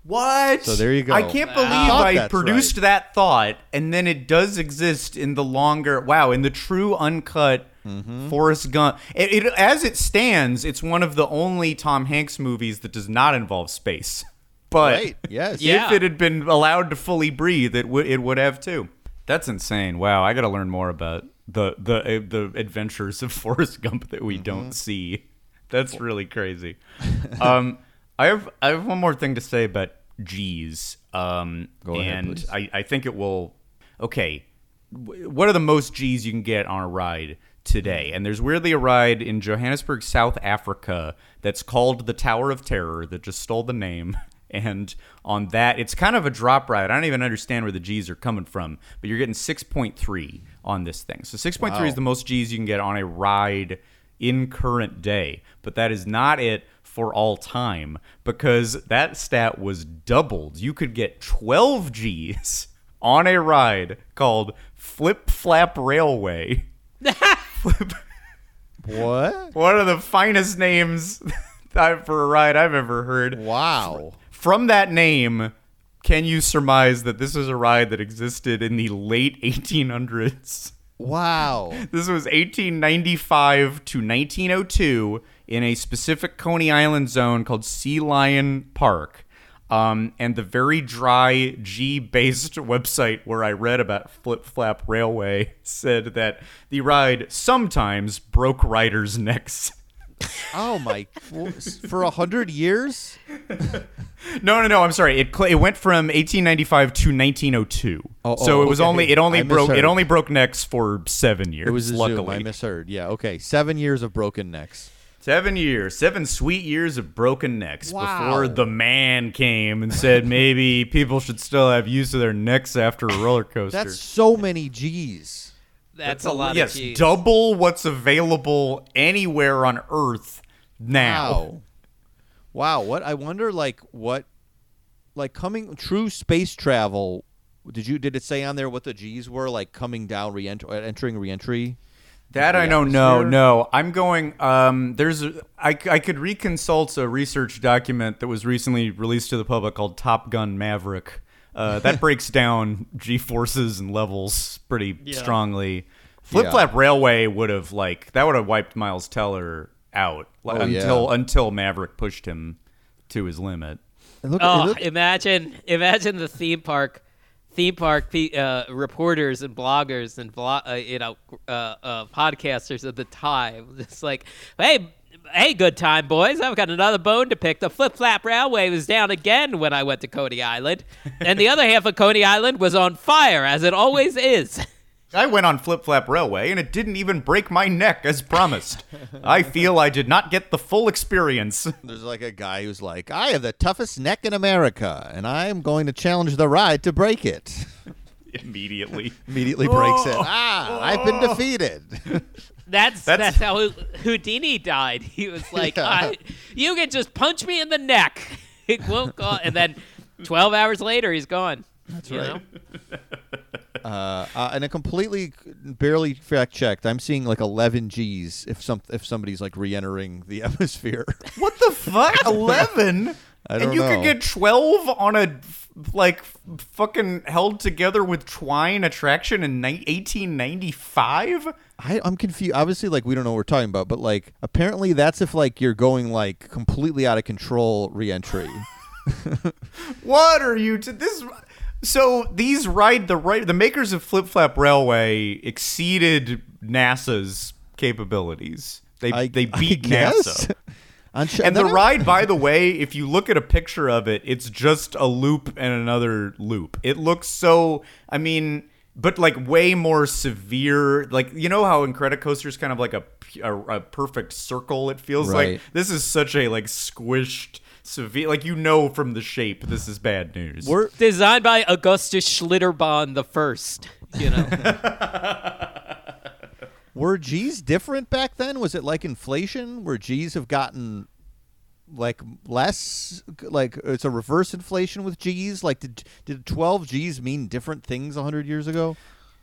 What? So there you go. I can't believe I I that's produced right. that thought, and then it does exist in the longer. Wow, in the true uncut Mm-hmm. Forrest Gump. It, it as it stands, it's one of the only Tom Hanks movies that does not involve space. But Right, yes. Yeah. if it had been allowed to fully breathe, it would it would have too. That's insane. Wow, I got to learn more about the the uh, the adventures of Forrest Gump that we Mm-hmm. don't see. That's really crazy. um, I have I have one more thing to say about G's. Um, Go ahead, and please. I I think it will. Okay, what are the most G's you can get on a ride today? And there's weirdly a ride in Johannesburg, South Africa, that's called the Tower of Terror that just stole the name. And on that, it's kind of a drop ride. I don't even understand where the G's are coming from, but you're getting 6.3 on this thing. So 6.3 is the most G's you can get on a ride in current day. But that is not it for all time because that stat was doubled. You could get 12 G's on a ride called Flip Flap Railway. Flip- What? One of the finest names for a ride I've ever heard. Wow. From that name, can you surmise that this is a ride that existed in the late 1800s? Wow. This was 1895 to 1902 in a specific Coney Island zone called Sea Lion Park. Um, and the very dry G based website where I read about Flip Flap Railway said that the ride sometimes broke riders' necks. Oh my! For a hundred years? No, no, no. I'm sorry. It it went from 1895 to 1902. Oh, so oh, it was okay. only it only I broke misheard. it only broke necks for seven years. It was luckily. Zoom. I misheard. Yeah. Okay. Seven years of broken necks. Seven years, seven sweet years of broken necks Wow. before the man came and said maybe people should still have use of their necks after a roller coaster. That's so many G's. that's, a lot yes, of G's. double what's available anywhere on Earth now. Wow. Wow. What I wonder, like, what, like, coming true space travel. Did you did it say on there what the G's were like coming down, re entering reentry? That I don't know. atmosphere? No, I'm going. Um, there's I could reconsult a research document that was recently released to the public called Top Gun Maverick. Uh, that breaks down G forces and levels pretty strongly. Flip Yeah. Flap Railway would have like that would have wiped Miles Teller out like, Oh, yeah. until until Maverick pushed him to his limit. It look, it Oh, look- imagine imagine the theme park theme park uh, reporters and bloggers and blo- uh, you know uh, uh, podcasters at the time. It's like, hey. Hey, good time, boys. I've got another bone to pick. The Flip Flap Railway was down again when I went to Coney Island, and the other half of Coney Island was on fire, as it always is. I went on Flip Flap Railway and it didn't even break my neck as promised. I feel I did not get the full experience. There's like a guy who's like, I have the toughest neck in America, and I am going to challenge the ride to break it. Immediately. Immediately breaks it. Ah, I've been defeated. That's, That's- that's how Houdini died. He was like, Yeah. "I- "You can just punch me in the neck. It won't go." And then, twelve hours later, he's gone. That's right. Uh, uh, and a completely barely fact checked. I'm seeing like 11 G's if some if somebody's like re-entering the atmosphere. What the fuck? 11? I and you know. could get 12 on a like fucking held together with twine attraction in ni- 1895? I, I'm confused. Obviously, like we don't know what we're talking about, but like apparently that's if like you're going like completely out of control re-entry. What are you to this so these ride the right the makers of Flip Flap Railway exceeded NASA's capabilities. They I- they beat. NASA. Sh- And the ride, by the way, if you look at a picture of it, it's just a loop and another loop. It looks so, I mean, but like way more severe. Like, you know how in Incredicoaster is kind of like a, a, a perfect circle, it feels Right. like? This is such a like squished, severe, like you know from the shape, this is bad news. We're Designed by Augustus Schlitterbahn the first. You know, were G's different back then? Was it like inflation where G's have gotten like less like it's a reverse inflation with G's? Like did did 12 G's mean different things 100 years ago?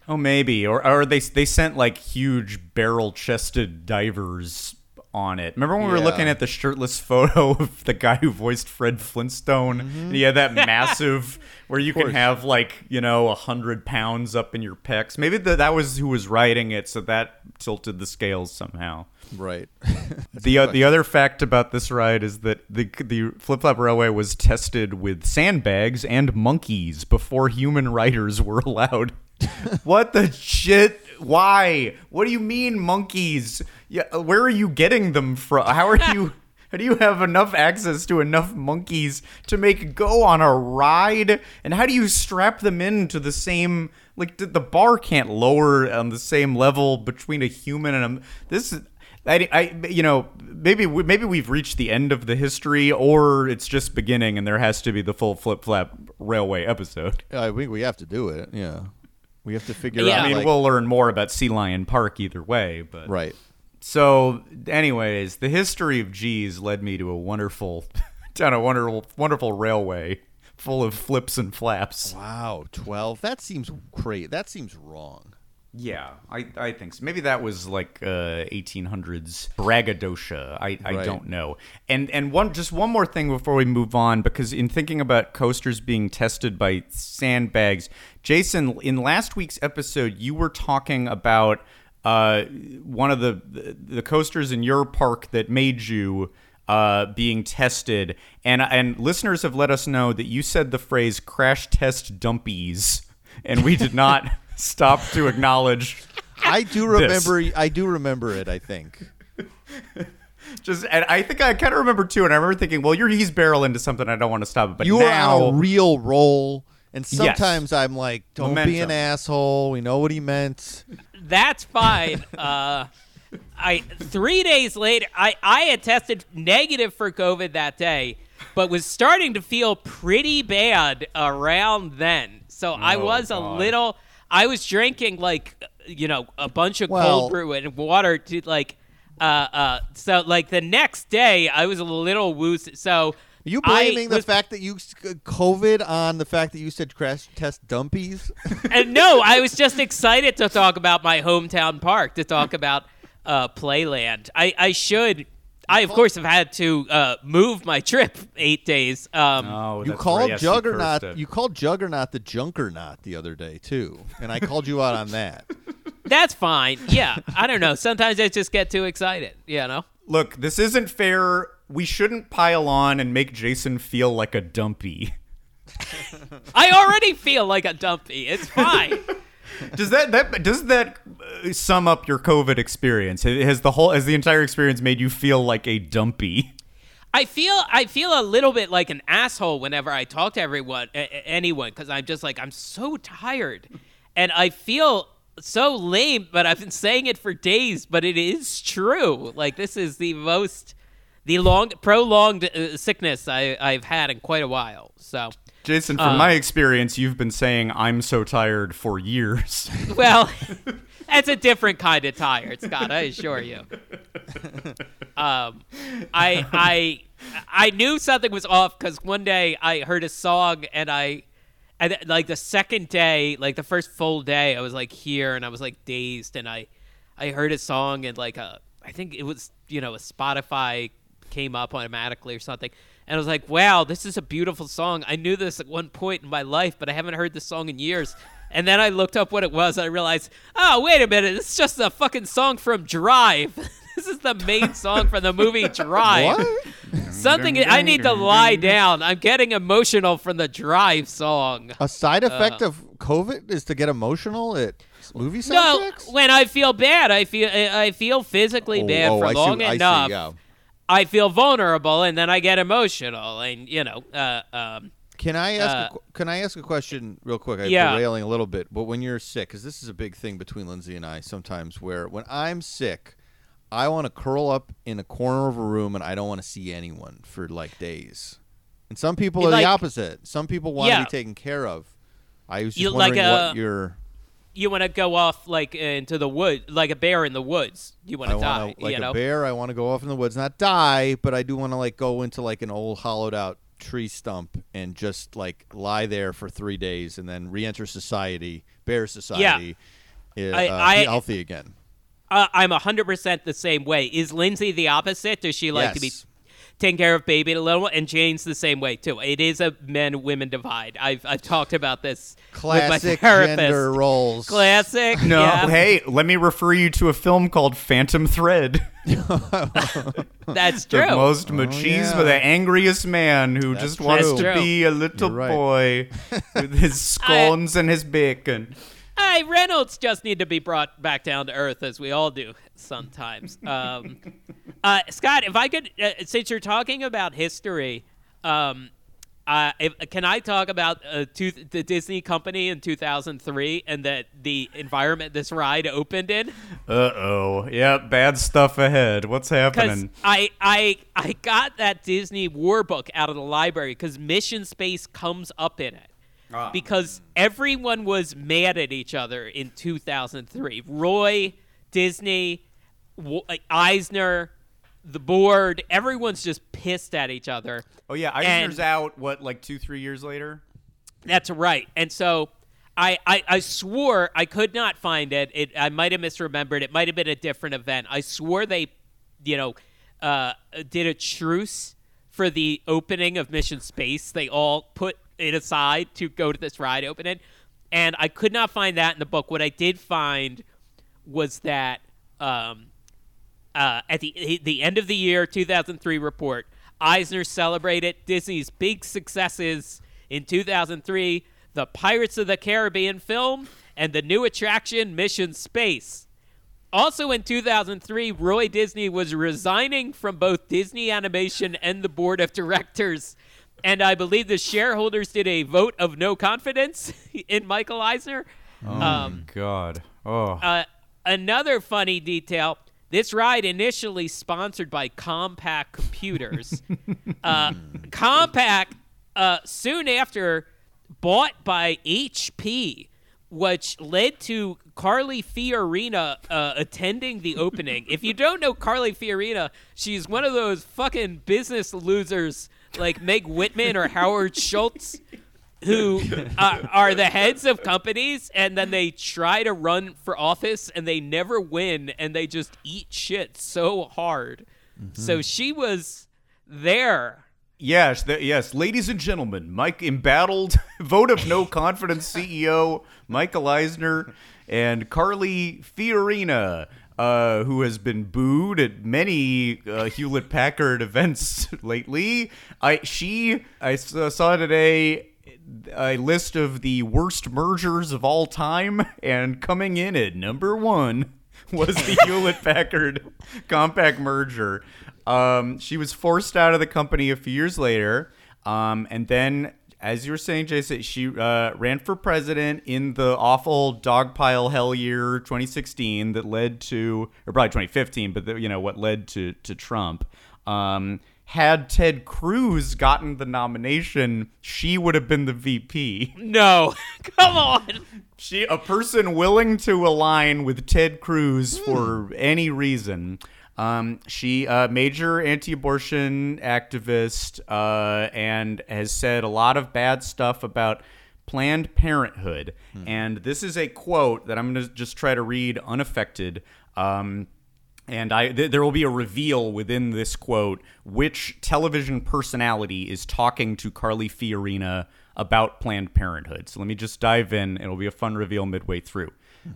Oh, maybe, or or they they sent like huge barrel chested divers on it. Remember when we were looking at the shirtless photo of the guy who voiced Fred Flintstone? And he had that massive where you can have like you know a hundred pounds up in your pecs. Maybe the, that was who was riding it, so that tilted the scales somehow. Right. The uh, the other fact about this ride is that the the Flip Flop Railway was tested with sandbags and monkeys before human riders were allowed. what the shit? Why? What do you mean monkeys? Yeah, uh, where are you getting them from? How are you? How do you have enough access to enough monkeys to make go on a ride? And how do you strap them into the same? Like the, the bar can't lower on the same level between a human and a. This is. I, I, you know, maybe we, maybe we've reached the end of the history, or it's just beginning, and there has to be the full flip flap railway episode. I think we have to do it. Yeah. We have to figure Yeah. out I mean, like- we'll learn more about Sea Lion Park either way, but right. So, anyways, the history of G's led me to a wonderful, down a wonderful, wonderful railway full of flips and flaps. Wow, 12. That seems great. That seems wrong. Yeah, I, I think so. Maybe that was like uh, 1800s braggadocio. I, I Right. don't know. And and one just one more thing before we move on, because in thinking about coasters being tested by sandbags, Jason, in last week's episode, you were talking about uh, one of the, the the coasters in your park that made you uh, being tested, and and listeners have let us know that you said the phrase "crash test dumpies," and we did not stop to acknowledge. I do This. remember I do remember it, I think. Just, and I think I kind of remember too, and I remember thinking, well, you're he's barrel into something. I don't want to stop it, but you now are on a real roll. And Yes. sometimes I'm like, don't be an asshole. We know what he meant. that's fine. Uh, I three days later, I I had tested negative for COVID that day, but was starting to feel pretty bad around then. So I Oh, was a little. I was drinking like you know a bunch of Well- cold brew and water to like. Uh, uh, so like the next day, I was a little woozy. So Are you I blaming the was- fact that you COVID on the fact that you said crash test dumpies? and no, I was just excited to talk about my hometown park, to talk about uh, Playland. I, I should. I of course have had to uh, move my trip eight days. Um, Oh, you called right. Yes, you Juggernaut. cursed. You called Juggernaut the Junkernaut the other day too, and I called you out on that. That's fine. Yeah, I don't know. Sometimes I just get too excited. You know. Look, this isn't fair. We shouldn't pile on and make Jason feel like a dumpy. I already feel like a dumpy. It's fine. Does that that does that uh, sum up your COVID experience? Has the whole has the entire experience made you feel like a dumpy? I feel I feel a little bit like an asshole whenever I talk to everyone, a- anyone, because I'm just like I'm so tired, and I feel so lame, but I've been saying it for days, but it is true. Like this is the most the long prolonged uh, sickness I I've had in quite a while. So Jason, from Uh, my experience, you've been saying I'm so tired for years. well, that's a different kind of tired, Scott. I assure you. Um, I I I knew something was off because one day I heard a song and I, and like the second day, like the first full day, I was like here and I was like dazed and I, I heard a song and like a I think it was you know a Spotify came up automatically or something. And I was like, wow, this is a beautiful song. I knew this at one point in my life, but I haven't heard this song in years. And then I looked up what it was. And I realized, oh, wait a minute. It's just a fucking song from Drive. this is the main song from the movie Drive. What? Something I need to lie down. I'm getting emotional from the Drive song. A side uh, effect of COVID is to get emotional at movie soundtracks. No, when I feel bad, I feel I feel physically Oh, bad oh, for I long see, enough. Yeah. I feel vulnerable, and then I get emotional, and you know, uh, um, Can I ask? Uh, a, can I ask a question real quick? I'm Yeah. derailing a little bit, but when you're sick, because this is a big thing between Lindsay and I sometimes, where when I'm sick, I want to curl up in a corner of a room and I don't want to see anyone for like days. And some people are Like- the opposite. Some people want to be taken care of. I was just You like wondering a- what your you want to go off like into the wood, like a bear in the woods. You want to die, want to like you a bear. I want to go off in the woods, not die, but I do want to like go into like an old hollowed out tree stump and just like lie there for three days and then re-enter society, bear society, uh, I- uh, I- be healthy again. Uh, I'm hundred percent the same way. Is Lindsay the opposite? Does she like to be Yes. Taking care of baby a little? And Jane's the same way too. It is a men women divide. I've I've talked about this with Classic my gender roles. Classic. No, yeah, hey, let me refer you to a film called Phantom Thread. that's true. The most oh, machismo, yeah. the angriest man who That's just wants true. to be a little right. boy with his scones and his bacon. Hey, Reynolds just need to be brought back down to earth, as we all do sometimes. Um, uh, Scott, if I could, uh, since you're talking about history, um, uh, if, can I talk about uh, two, the Disney company in 2003 and that the environment this ride opened in? Uh oh. Yeah, bad stuff ahead. What's Because happening? I, I, I got that Disney War book out of the library because Mission Space comes up in it. Because everyone was mad at each other in 2003. Roy, Disney, W- Eisner, the board, everyone's just pissed at each other. Oh yeah, and- Eisner's out. What, like two, three years later? That's right. And so I, I, I swore I could not find it. it. I might have misremembered. It might have been a different event. I swore they, you know, uh, did a truce for the opening of Mission Space. They all put it aside to go to this ride opening. And I could not find that in the book. What I did find was that um, uh, at the the end of the year 2003 report, Eisner celebrated Disney's big successes in 2003: the Pirates of the Caribbean film and the new attraction Mission Space. Also in 2003, Roy Disney was resigning from both Disney Animation and the board of directors. And I believe the shareholders did a vote of no confidence in Michael Eisner. Um, God. Oh. uh, another funny detail this ride initially sponsored by Compaq Computers. uh, Compaq, uh, soon after, bought by HP, which led to Carly Fiorina uh, attending the opening. if you don't know Carly Fiorina, she's one of those fucking business losers like Meg Whitman or Howard Schultz who uh, are the heads of companies and then they try to run for office and they never win and they just eat shit so hard. So she was there. Yes, th- yes, ladies and gentlemen, Mike embattled vote of no confidence CEO Michael Eisner and Carly Fiorina, uh, who has been booed at many uh, Hewlett Packard events lately. I she I uh, saw today a list of the worst mergers of all time, and coming in at number one was the Hewlett Packard Compaq merger. Um, she was forced out of the company a few years later, um, and then as you were saying, Jason, she uh, ran for president in the awful dogpile hell year 2016 that led to, or probably 2015, but the, you know what led to to Trump. Um, had Ted Cruz gotten the nomination, she would have been the VP. No, come on. She, a person willing to align with Ted Cruz for any reason. Um, she, uh, major anti-abortion activist, uh, and has said a lot of bad stuff about Planned Parenthood. And this is a quote that I'm going to just try to read unaffected. Um, and I th- there will be a reveal within this quote which television personality is talking to Carly Fiorina about Planned Parenthood. So let me just dive in. It'll be a fun reveal midway through.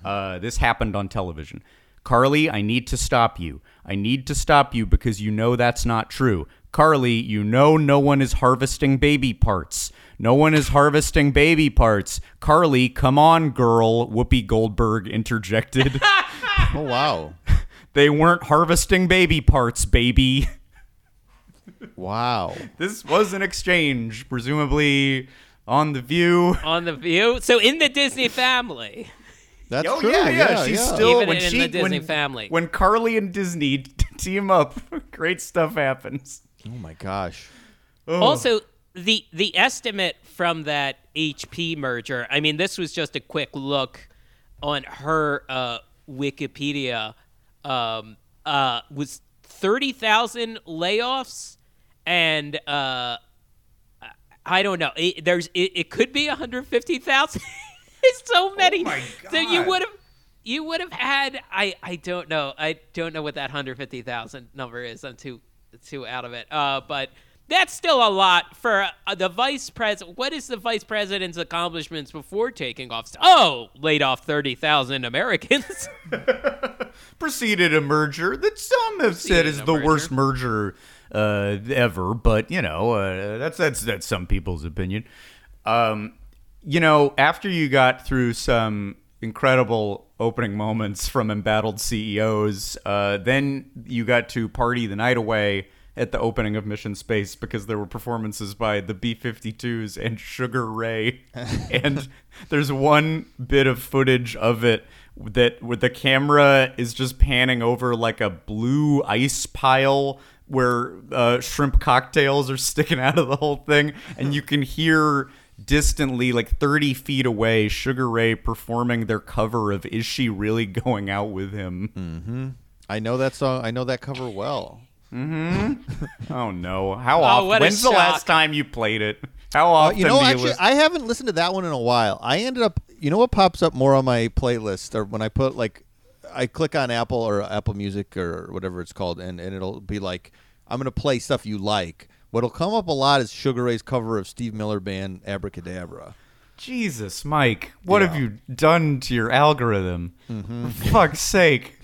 Uh, this happened on television. Carly, I need to stop you. I need to stop you because you know that's not true. Carly, you know no one is harvesting baby parts. No one is harvesting baby parts. Carly, come on, girl, Whoopi Goldberg interjected. Oh wow, They weren't harvesting baby parts, baby. wow. This was an exchange, presumably on The View. On the view. So in the Disney family. That's oh true. yeah, yeah, She's yeah. still Even when in she the Disney when, family. when Carly and Disney team up, great stuff happens. Oh my gosh. Also, the the estimate from that HP merger. I mean, this was just a quick look on her uh, Wikipedia. Um, uh, was thirty thousand layoffs, and uh, I don't know. It, there's it, it could be one hundred fifty thousand. so many. my So you would have. You would have had I, I don't know I don't know what that hundred fifty thousand number is I'm too too out of it uh but that's still a lot for uh, the vice president what is the vice president's accomplishments before taking office oh laid off thirty thousand Americans Preceded a merger that some have said Preceded is the merger. worst merger uh, ever, but you know uh, that's that's that's some people's opinion. Um, you know, after you got through some incredible opening moments from embattled CEOs, uh, then you got to party the night away at the opening of Mission Space because there were performances by the B 52s and Sugar Ray. and there's one bit of footage of it that where the camera is just panning over like a blue ice pile where uh, shrimp cocktails are sticking out of the whole thing, and you can hear distantly, like 30 feet away, Sugar Ray performing their cover of "Is She Really Going Out with Him?" I know that song. I know that cover well. Oh no! How Oh, often? what a When's the last time you played it? How Uh, often? you know, do you actually, listen? I haven't listened to that one in a while. I ended up, you know, what pops up more on my playlist, or when I put like, I click on Apple or Apple Music or whatever it's called, and, and it'll be like, I'm gonna play stuff you like. What'll come up a lot is Sugar Ray's cover of Steve Miller Band "Abracadabra." Jesus, Mike, what have you done to your algorithm? Mm-hmm. For fuck's sake!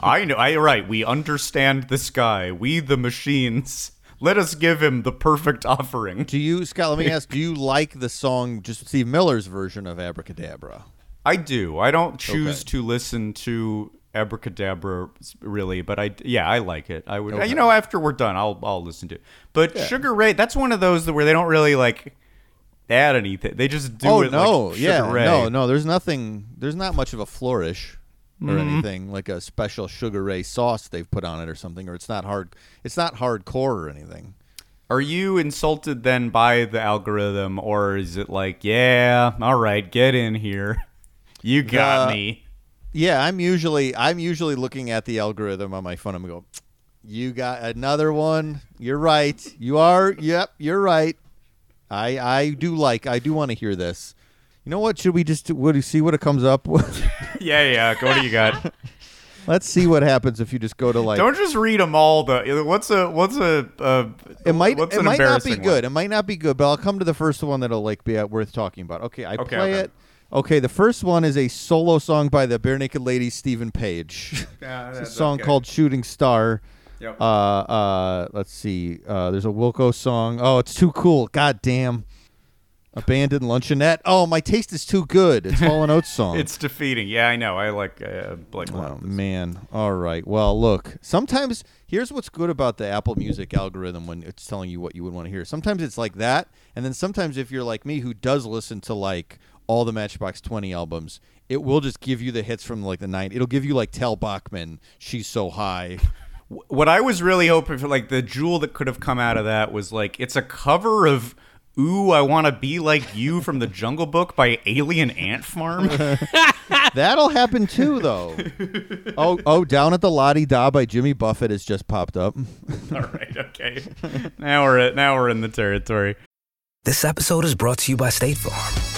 I know. I right. We understand this guy. We the machines. Let us give him the perfect offering. Do you, Scott? Let me ask: Do you like the song, just Steve Miller's version of "Abracadabra"? I do. I don't choose Okay. to listen to Abracadabra really, but I yeah, I like it. I would Okay. you know after we're done, I'll I'll listen to it. But Sugar Ray, that's one of those where they don't really like add anything. They just do oh it no, like yeah, Ray. no, no. There's nothing. There's not much of a flourish or Mm-hmm. anything like a special Sugar Ray sauce they've put on it or something, or it's not hard. It's not hardcore or anything. Are you insulted then by the algorithm, or is it like, yeah, all right, get in here, you got me? Yeah, I'm usually I'm usually looking at the algorithm on my phone. I'm go, you got another one. You're right. You are. Yep, you're right. I I do like. I do want to hear this. You know what? Should we just what do you see what it comes up with? Yeah, yeah. Go do you got? Let's see what happens if you just go to like. Don't just read them all. The what's a what's a uh, it might what's it might not be good. one? It might not be good, but I'll come to the first one that'll like be worth talking about. Okay, I Okay, play okay. it. Okay, the first one is a solo song by the Barenaked Ladies, Steven Page. Yeah, it's a song okay. called "Shooting Star." Yep. Uh, uh, let's see. Uh, there's a Wilco song. Oh, it's too cool. God damn. Abandoned luncheonette. Oh, my taste is too good. It's Hall and Oates song. It's defeating. Yeah, I know. I like uh, Blake. Oh man. All right. Well, look. Sometimes here's what's good about the Apple Music algorithm when it's telling you what you would want to hear. Sometimes it's like that, and then sometimes if you're like me who does listen to like all the Matchbox 20 albums, it will just give you the hits from like the 90s. It'll give you like Tal Bachman, She's So High. What I was really hoping for, like the jewel that could have come out of that was like it's a cover of "Ooh, I Want to Be Like You" from the Jungle Book by Alien Ant Farm. That'll happen too, though. oh, oh, down at the Lottie Da by Jimmy Buffett has just popped up. All right, okay. Now we're at, now we're in the territory. This episode is brought to you by State Farm.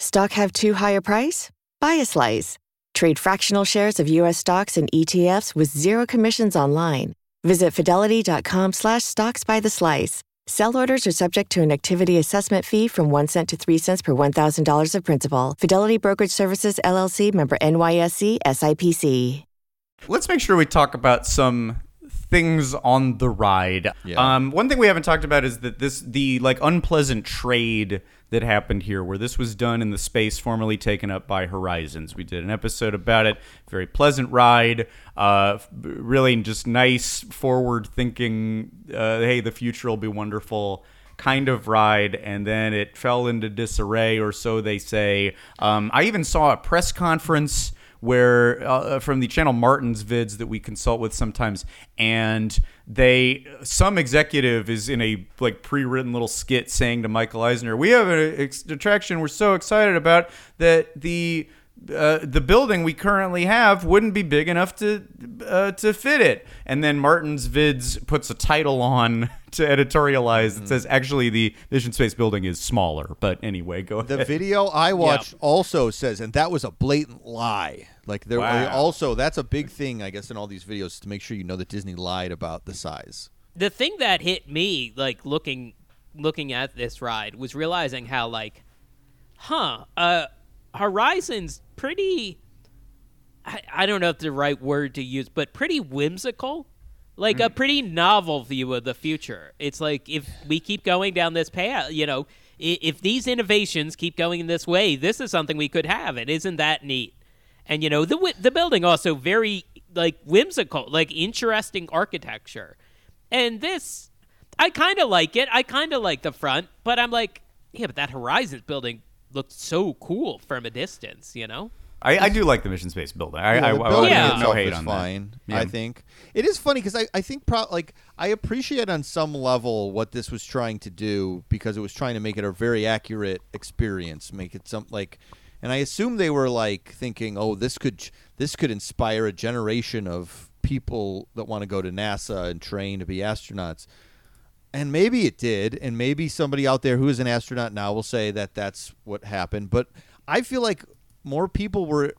Stock have too high a price? Buy a slice. Trade fractional shares of U.S. stocks and ETFs with zero commissions online. Visit fidelity.com slash stocks by the slice. Sell orders are subject to an activity assessment fee from 1 cent to 3 cents per $1,000 of principal. Fidelity Brokerage Services, LLC, member NYSE, SIPC. Let's make sure we talk about some things on the ride. Yeah. Um, one thing we haven't talked about is that this the like unpleasant trade that happened here, where this was done in the space formerly taken up by Horizons. We did an episode about it. Very pleasant ride. Uh, really just nice, forward thinking. Uh, hey, the future will be wonderful kind of ride, and then it fell into disarray, or so they say. Um, I even saw a press conference where uh, from the channel Martin's vids that we consult with sometimes, and they some executive is in a like pre-written little skit saying to Michael Eisner, "We have an ex- attraction we're so excited about that the." Uh, the building we currently have wouldn't be big enough to uh, to fit it. And then Martin's Vids puts a title on to editorialize. It says actually the Mission Space building is smaller. But anyway, go The ahead. video I watched also says, and that was a blatant lie. Like there Wow. also that's a big thing, I guess, in all these videos to make sure you know that Disney lied about the size. the thing that hit me like looking looking at this ride was realizing how like huh uh horizon's pretty I, I don't know if the right word to use but pretty whimsical. Like a mm. pretty novel view of the future. It's like if we keep going down this path you know if these innovations keep going in this way this is something we could have and isn't that neat? And you know the the building also very like whimsical like interesting architecture. And this, I kind of like it. I kind of like the front, but I'm like, yeah, but that Horizons building looked so cool from a distance, you know? I, I do like the Mission Space building. I, Yeah, I, the I, building Yeah. no itself hate is on fine. that. I think it is funny because I, I think pro- like I appreciate on some level what this was trying to do because it was trying to make it a very accurate experience, make it some like, and I assume they were like thinking, oh, this could this could inspire a generation of people that want to go to NASA and train to be astronauts. And maybe it did, and maybe somebody out there who is an astronaut now will say that that's what happened. But I feel like more people were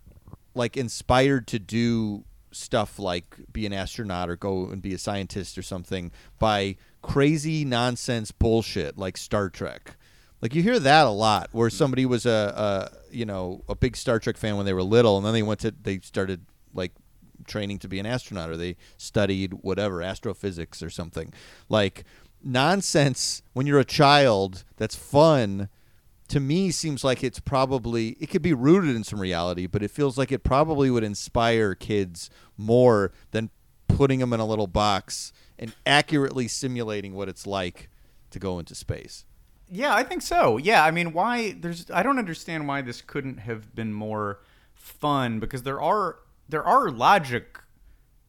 like inspired to do stuff like be an astronaut or go and be a scientist or something by crazy nonsense bullshit like Star Trek. Like you hear that a lot, where mm. somebody was a, a you know a big Star Trek fan when they were little, and then they went to they started like training to be an astronaut or they studied whatever astrophysics or something like nonsense when you're a child that's fun to me seems like it's probably it could be rooted in some reality but it feels like it probably would inspire kids more than putting them in a little box and accurately simulating what it's like to go into space Yeah, I think so. Yeah, I mean, why? There's I don't understand why this couldn't have been more fun because there are there are logic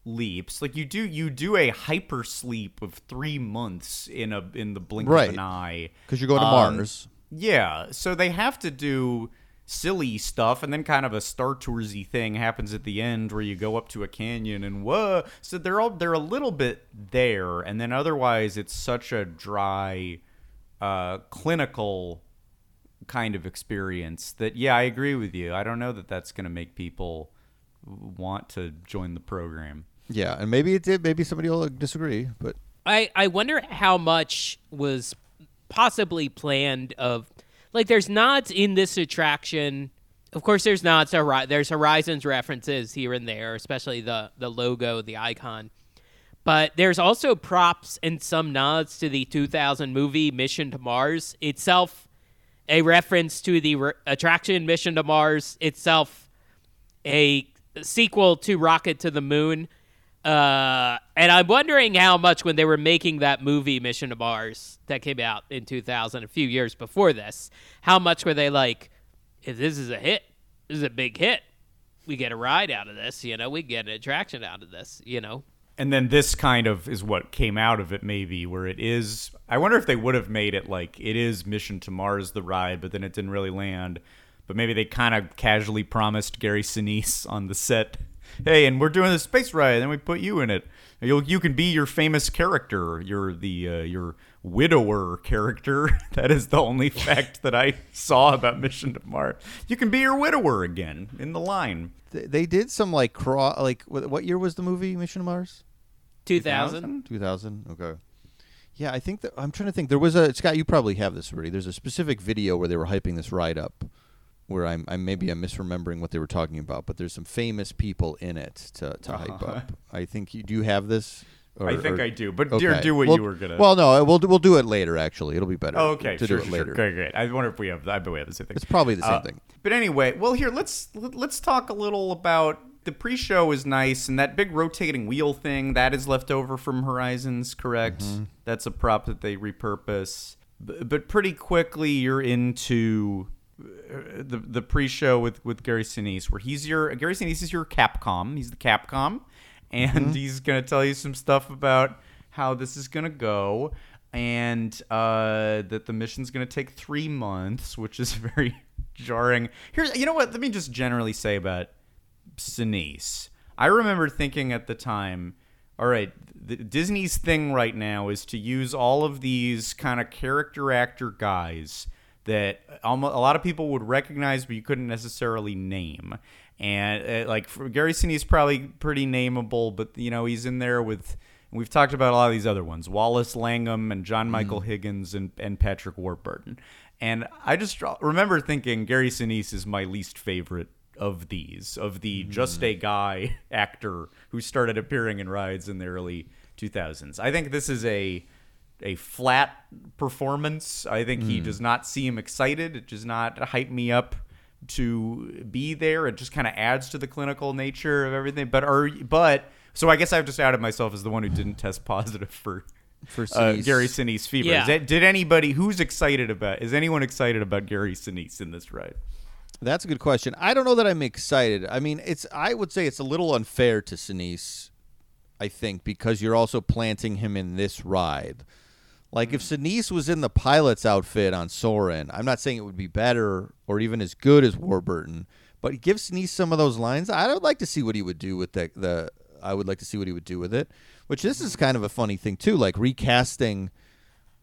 leaps. Like you do you do a hyper sleep of three months in a in the blink Right. of an eye because you're going to Um, Mars. Yeah, so they have to do silly stuff and then kind of a Star Toursy thing happens at the end where you go up to a canyon and whoa. So they're all they're a little bit there, and then otherwise it's such a dry, uh, clinical kind of experience that yeah, I agree with you. I don't know that that's going to make people want to join the program. Yeah, and maybe it did. Maybe somebody will disagree, but I I wonder how much was possibly planned of like there's nods in this attraction. Of course, there's nods. There's Horizons references here and there, especially the the logo, the icon. But there's also props and some nods to the 2000 movie Mission to Mars itself, a reference to the re- attraction Mission to Mars itself, a sequel to Rocket to the Moon. Uh, and I'm wondering how much when they were making that movie Mission to Mars that came out in 2000, a few years before this, how much were they like, if this is a hit, this is a big hit, we get a ride out of this, you know, we get an attraction out of this, you know. And then this kind of is what came out of it, maybe, where it is. I wonder if they would have made it like it is Mission to Mars, the ride, but then it didn't really land. But maybe they kind of casually promised Gary Sinise on the set, "Hey, and we're doing the space ride, and then we put you in it. You you can be your famous character. You're the uh, your widower character. that is the only fact that I saw about Mission to Mars. You can be your widower again in the line. they, they did some like craw. Like what, what year was the movie Mission to Mars? 2000? 2000. Okay. Yeah, I think that I'm trying to think. There was a Scott. You probably have this already. There's a specific video where they were hyping this ride up, where I'm, I'm maybe I'm misremembering what they were talking about, but there's some famous people in it to, to hype Uh-huh. up. I think you do you have this. I think I do, but dear, do what Well- you were gonna- Well, no, we'll do- we'll do it later. Actually, it'll be better. Oh, okay, to sure, do it sure, later. Great, great. I wonder if we have. I bet we have the same thing. It's probably the same Uh, thing. But anyway, well, here let's let- let's talk a little about the pre-show is nice, and that big rotating wheel thing that is left over from Horizons, correct? Mm-hmm. That's a prop that they repurpose. But pretty quickly, you're into uh, the the pre-show with with Gary Sinise, where he's your Gary Sinise is your Capcom. He's the Capcom, and Mhm. he's gonna tell you some stuff about how this is gonna go, and uh, that the mission's gonna take three months, which is very jarring. Here, you know what? Let me just generally say about Sinise. I remember thinking at the time, all right, the, Disney's thing right now is to use all of these kind of character actor guys that almost, a lot of people would recognize, but you couldn't necessarily name. And uh, like for Gary Sinise, is probably pretty nameable, but you know he's in there with. We've talked about a lot of these other ones: Wallace Langham and John Michael Higgins and, and Patrick Warburton. And I just remember thinking Gary Sinise is my least favorite of these, of the just a guy actor who started appearing in rides in the early 2000s. I think this is a a flat performance. I think he Mm. does not seem excited. It does not hype me up to be there. It just kind of adds to the clinical nature of everything. But are but so I guess I've just outed myself as the one who didn't test positive for For uh, Gary Sinise fever. Yeah. Is that- did anybody who's excited about? Is anyone excited about Gary Sinise in this ride? That's a good question. I don't know that I'm excited. I mean, it's I would say it's a little unfair to Sinise, I think, because you're also planting him in this ride. Like if Sinise was in the pilot's outfit on Soarin', I'm not saying it would be better or even as good as Warburton, but give Sinise some of those lines. I would like to see what he would do with the the. I would like to see what he would do with it. Which this is kind of a funny thing too, like recasting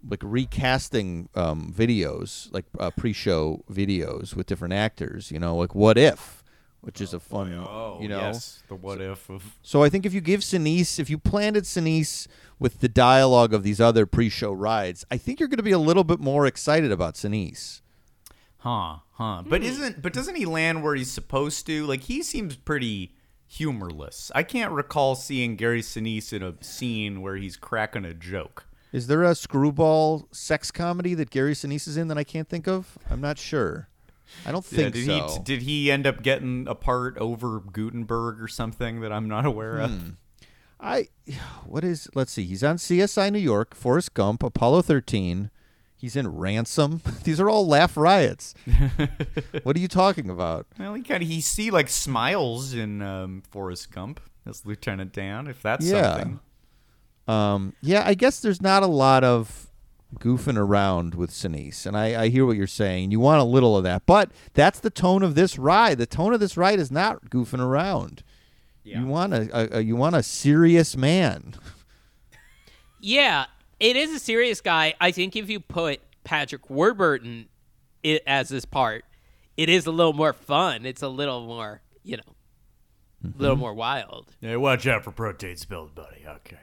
like recasting um, videos, like uh, pre-show videos with different actors. You know, like What If, which is a oh, fun, oh, you know. Oh, yes, the what if of So I think if you give Sinise, if you planted Sinise with the dialogue of these other pre-show rides, I think you're going to be a little bit more excited about Sinise. Huh, huh. But hmm. isn't but doesn't he land where he's supposed to? Like he seems pretty humorless. I can't recall seeing Gary Sinise in a scene where he's cracking a joke. Is there a screwball sex comedy that Gary Sinise is in that I can't think of? I'm not sure. I don't Yeah, think did so. he did he end up getting a part over Guttenberg or something that I'm not aware of? Hmm. I what is let's see. He's on CSI New York, Forrest Gump, Apollo 13. He's in Ransom. These are all laugh riots. what are you talking about? Well, he kind of he see like smiles in um, Forrest Gump as Lieutenant Dan, if that's yeah. something. Um, yeah, I guess there's not a lot of goofing around with Sinise, and I, I hear what you're saying. You want a little of that, but that's the tone of this ride. The tone of this ride is not goofing around. You want a, a, a you want a serious man. Yeah, it is a serious guy. I think if you put Patrick Warburton it as this part, it is a little more fun. It's a little more, you know, a little mm-hmm. more wild. Hey, watch out for protein spills, buddy. Okay.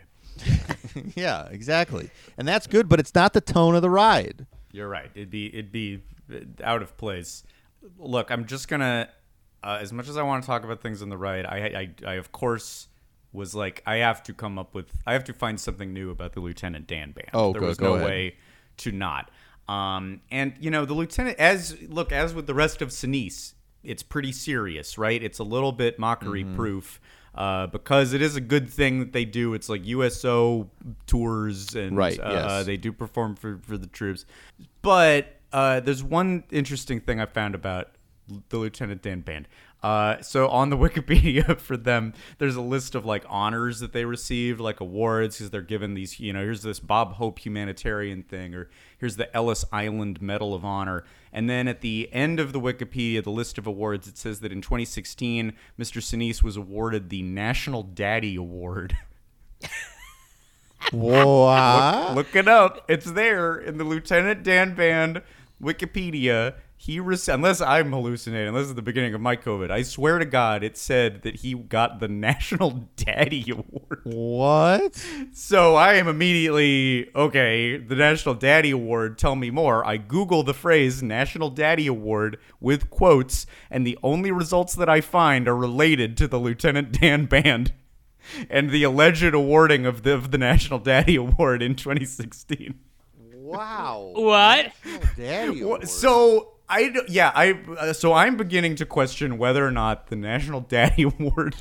yeah, exactly. And that's good, but it's not the tone of the ride. You're right. It'd be it'd be out of place. Look, I'm just gonna. Uh, as much as I want to talk about things on the ride, I, I I of course was like I have to come up with I have to find something new about the Lieutenant Dan band. Oh, there go- was go no ahead. way to not. Um, and you know the lieutenant, as look as with the rest of Sinise, it's pretty serious, right? It's a little bit mockery Mm-hmm. Uh, because it is a good thing that they do. It's like USO tours, and Right, uh, yes. they do perform for, for the troops. But uh, there's one interesting thing I found about the Lieutenant Dan Band. Uh, so on the Wikipedia for them, there's a list of like honors that they received, like awards, because they're given these. You know, here's this Bob Hope humanitarian thing, or here's the Ellis Island Medal of Honor. And then at the end of the Wikipedia, the list of awards, it says that in 2016, Mr. Sinise was awarded the National Daddy Award. What? Look, look it up. It's there in the Lieutenant Dan Band Wikipedia. He rec- unless I'm hallucinating, unless it's the beginning of my COVID. I swear to God, it said that he got the National Daddy Award. What? So I am immediately okay. The National Daddy Award. Tell me more. I Google the phrase National Daddy Award with quotes, and the only results that I find are related to the Lieutenant Dan Band and the alleged awarding of the, of the National Daddy Award in 2016. Wow. What? Daddy Wha- So I yeah I uh, so I'm beginning to question whether or not the National Daddy Award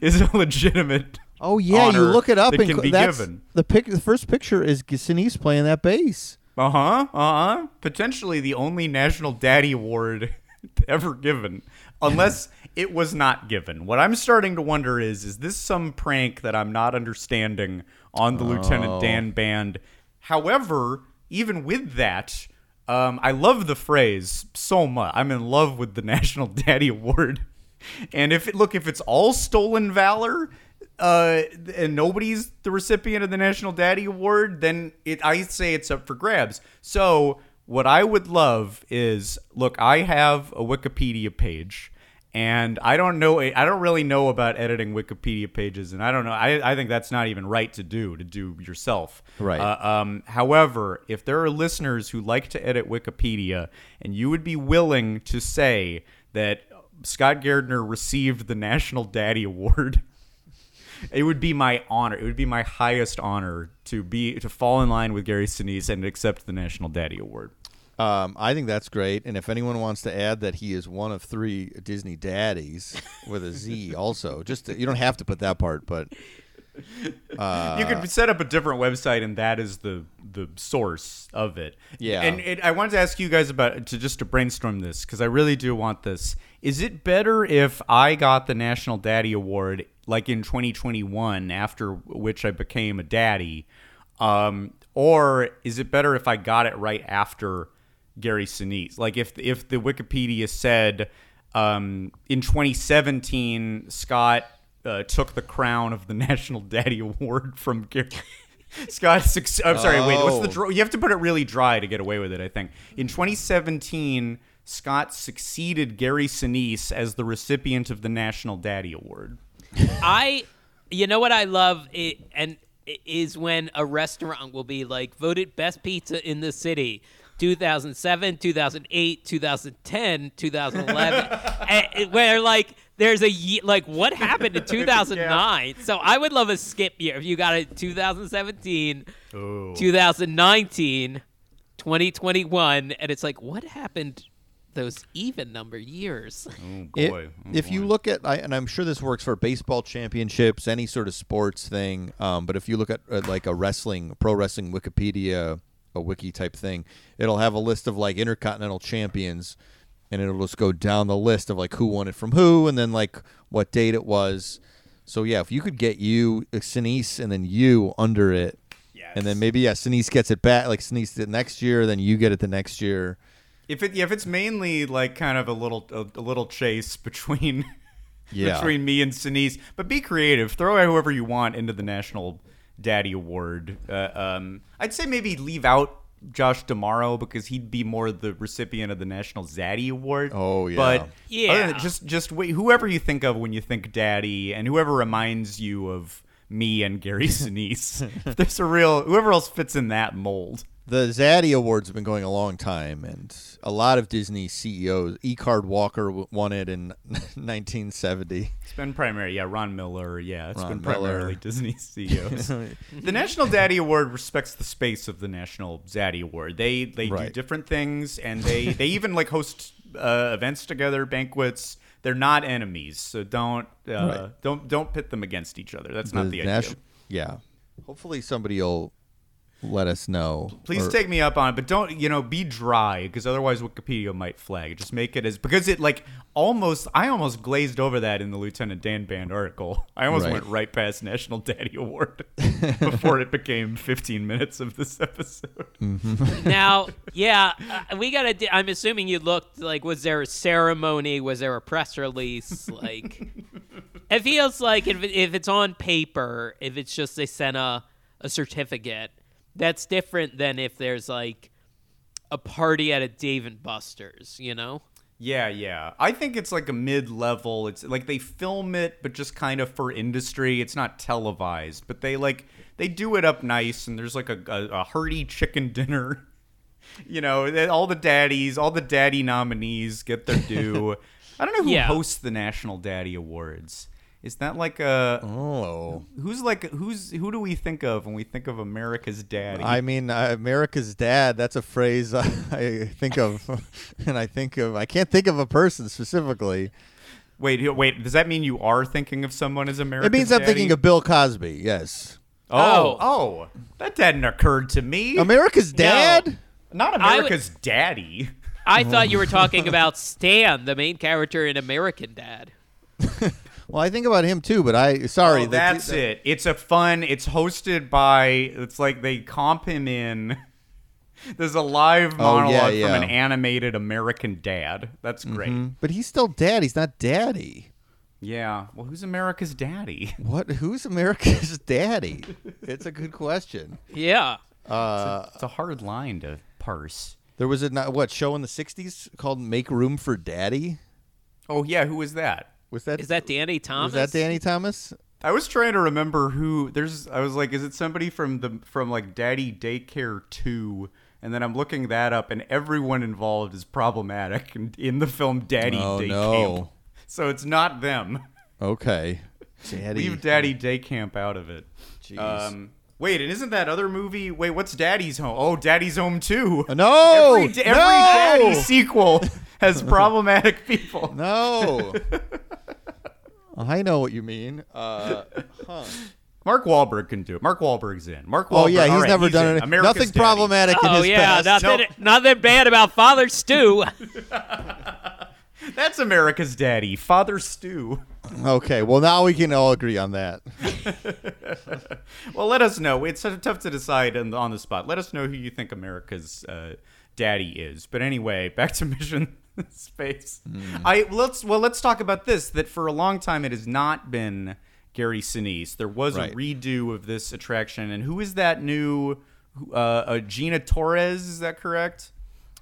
is a legitimate. Oh yeah, you look it up that and can cl- be that's given. the pic. The first picture is Sinise playing that bass. Uh huh. Uh huh. Potentially the only National Daddy Award ever given, unless it was not given. What I'm starting to wonder is: is this some prank that I'm not understanding on the Oh. Lieutenant Dan band? However, even with that. Um, I love the phrase so much. I'm in love with the National Daddy Award. And if it look, if it's all stolen valor, uh, and nobody's the recipient of the National Daddy Award, then it I say it's up for grabs. So what I would love is look, I have a Wikipedia page. And I don't know. I don't really know about editing Wikipedia pages, and I don't know. I, I think that's not even right to do to do yourself. Right. Uh, um, however, if there are listeners who like to edit Wikipedia, and you would be willing to say that Scott Gairdner received the National Daddy Award, it would be my honor. It would be my highest honor to be to fall in line with Gary Sinise and accept the National Daddy Award. Um, I think that's great. And if anyone wants to add that he is one of three Disney daddies with a Z, also, just you don't have to put that part, but uh, you could set up a different website, and that is the the source of it. Yeah. And it, I wanted to ask you guys about to just to brainstorm this because I really do want this. Is it better if I got the National Daddy Award like in 2021, after which I became a daddy, um, or is it better if I got it right after Gary Sinise? Like if if the Wikipedia said um, in 2017 Scott uh, took the crown of the National Daddy Award from Gary. Scott, suc- I'm sorry. Wait, what's the? Oh. You have to put it really dry to get away with it. I think in 2017, Scott succeeded Gary Sinise as the recipient of the National Daddy Award. I, you know what I love it, and it is when a restaurant will be like voted best pizza in the city. 2007, 2008, 2010, 2011, and where like there's a ye- like what happened in 2009. So I would love a skip year if you got it 2017, 2019, 2021, and it's like what happened those even number years. Oh If, boy! Oh, if you look at, I, and I'm sure this works for baseball championships, any sort of sports thing. Um, but if you look at uh, like a wrestling, pro wrestling Wikipedia, a wiki type thing, it'll have a list of like intercontinental champions, and it'll just go down the list of like who won it from who, and then like what date it was. So yeah, if you could get you uh, Sinise and then you under it, and then maybe yeah, Sinise gets it back, like Sinise did next year, then you get it the next year. if it yeah, if it's mainly like kind of a little a, a little chase between Yeah. between me and Sinise, but be creative. Throw whoever you want into the National Daddy Award. Uh, um, I'd say maybe leave out Josh D'Amaro because he'd be more the recipient of the National Zaddy Award. Oh, yeah. But Yeah. other than- just just wait, whoever you think of when you think Daddy, and whoever reminds you of me and Gary Sinise. there's a real whoever else fits in that mold. The Zaddy Awards have been going a long time, and a lot of Disney CEOs. E. Card Walker won it in 1970. It's been primary, yeah. Ron Miller, yeah. It's Ron been primarily Disney CEOs. the National Daddy Award respects the space of the National Zaddy Award. They they do different things, and they they even like host uh, events together, banquets. They're not enemies, so don't uh, Right. don't don't pit them against each other. That's not the idea. nation- Yeah. Hopefully somebody will let us know. Please Or- take me up on it, but don't you know be dry because otherwise Wikipedia might flag. Just make it as because it like almost I almost glazed over that in the Lieutenant Dan Band article. I almost Right. went right past National Daddy Award before it became 15 minutes of this episode. now, yeah, uh, we gotta. d- I'm assuming you looked like. Was there a ceremony? Was there a press release? Like, it feels like if, if it's on paper, if it's just they sent a a certificate, that's different than if there's like a party at a Dave and Buster's. You know? Yeah, yeah. I think it's like a mid-level. It's like they film it, but just kind of for industry. It's not televised, but they like they do it up nice, and there's like a, a, a hearty chicken dinner. You know, all the daddies, all the daddy nominees get their due. I don't know who Yeah. hosts the National Daddy Awards. Is that like a Oh. who's like who's who do we think of when we think of America's daddy? I mean, uh, America's dad. That's a phrase I, I think of, and I think of. I can't think of a person specifically. wait, wait. Does that mean you are thinking of someone as America's? it means I'm thinking of Bill Cosby. Yes, Oh, oh, that hadn't occurred to me. America's dad. Not I would- America's daddy. I thought you were talking about Stan, the main character in American Dad. Well, I think about him too, but I sorry. Oh, that's it. It's a fun. It's hosted by. It's like they comp him in. There's a live Oh, yeah, monologue yeah. from an animated American Dad. That's great. Mhm. But he's still dad. He's not daddy. Yeah. Well, who's America's daddy? What? Who's America's daddy? It's a good question. Yeah. Uh, It's a hard line to parse. there was a not- what show in the '60s called "Make Room for Daddy." Oh yeah, who was that? Was that Is that Danny Thomas? was that Danny Thomas? I was trying to remember who. There's. I was like, is it somebody from the from like Daddy Daycare Two? And then I'm looking that up, and everyone involved is problematic in, in the film Daddy Oh, Day no. Camp. So it's not them. Okay, Daddy. Leave Daddy Day Camp out of it. Jeez. Um, wait, and isn't that other movie? Wait, what's Daddy's Home? Oh, Daddy's Home Two. no, Every, every no! Daddy sequel has problematic people. No. I know what you mean. Uh, huh. Mark Wahlberg can do it. Mark Wahlberg's in. Mark Wahlberg. Oh yeah, he's all right, never he's done in. it. Nothing Daddy. problematic in Oh his yeah, past. nothing, nothing bad about Father Stu. That's America's Daddy, Father Stu. Okay, well now we can all agree on that. Well, let us know. It's sort of tough to decide on the, on the spot. Let us know who you think America's uh, daddy is. But anyway, back to Mission Space. I let's well let's talk about this. That for a long time it has not been Gary Sinise. There was Right. a redo of this attraction, and who is that new? Uh, uh, Gina Torres, is that correct?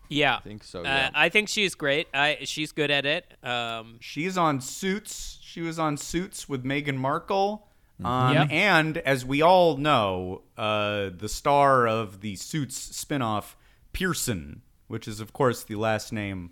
Yeah, I think so, Uh. I think she's great. I she's good at it. Um, She's on Suits. She was on Suits with Meghan Markle. Um, Yep. And as we all know, uh, the star of the Suits spinoff, Pearson, which is, of course, the last name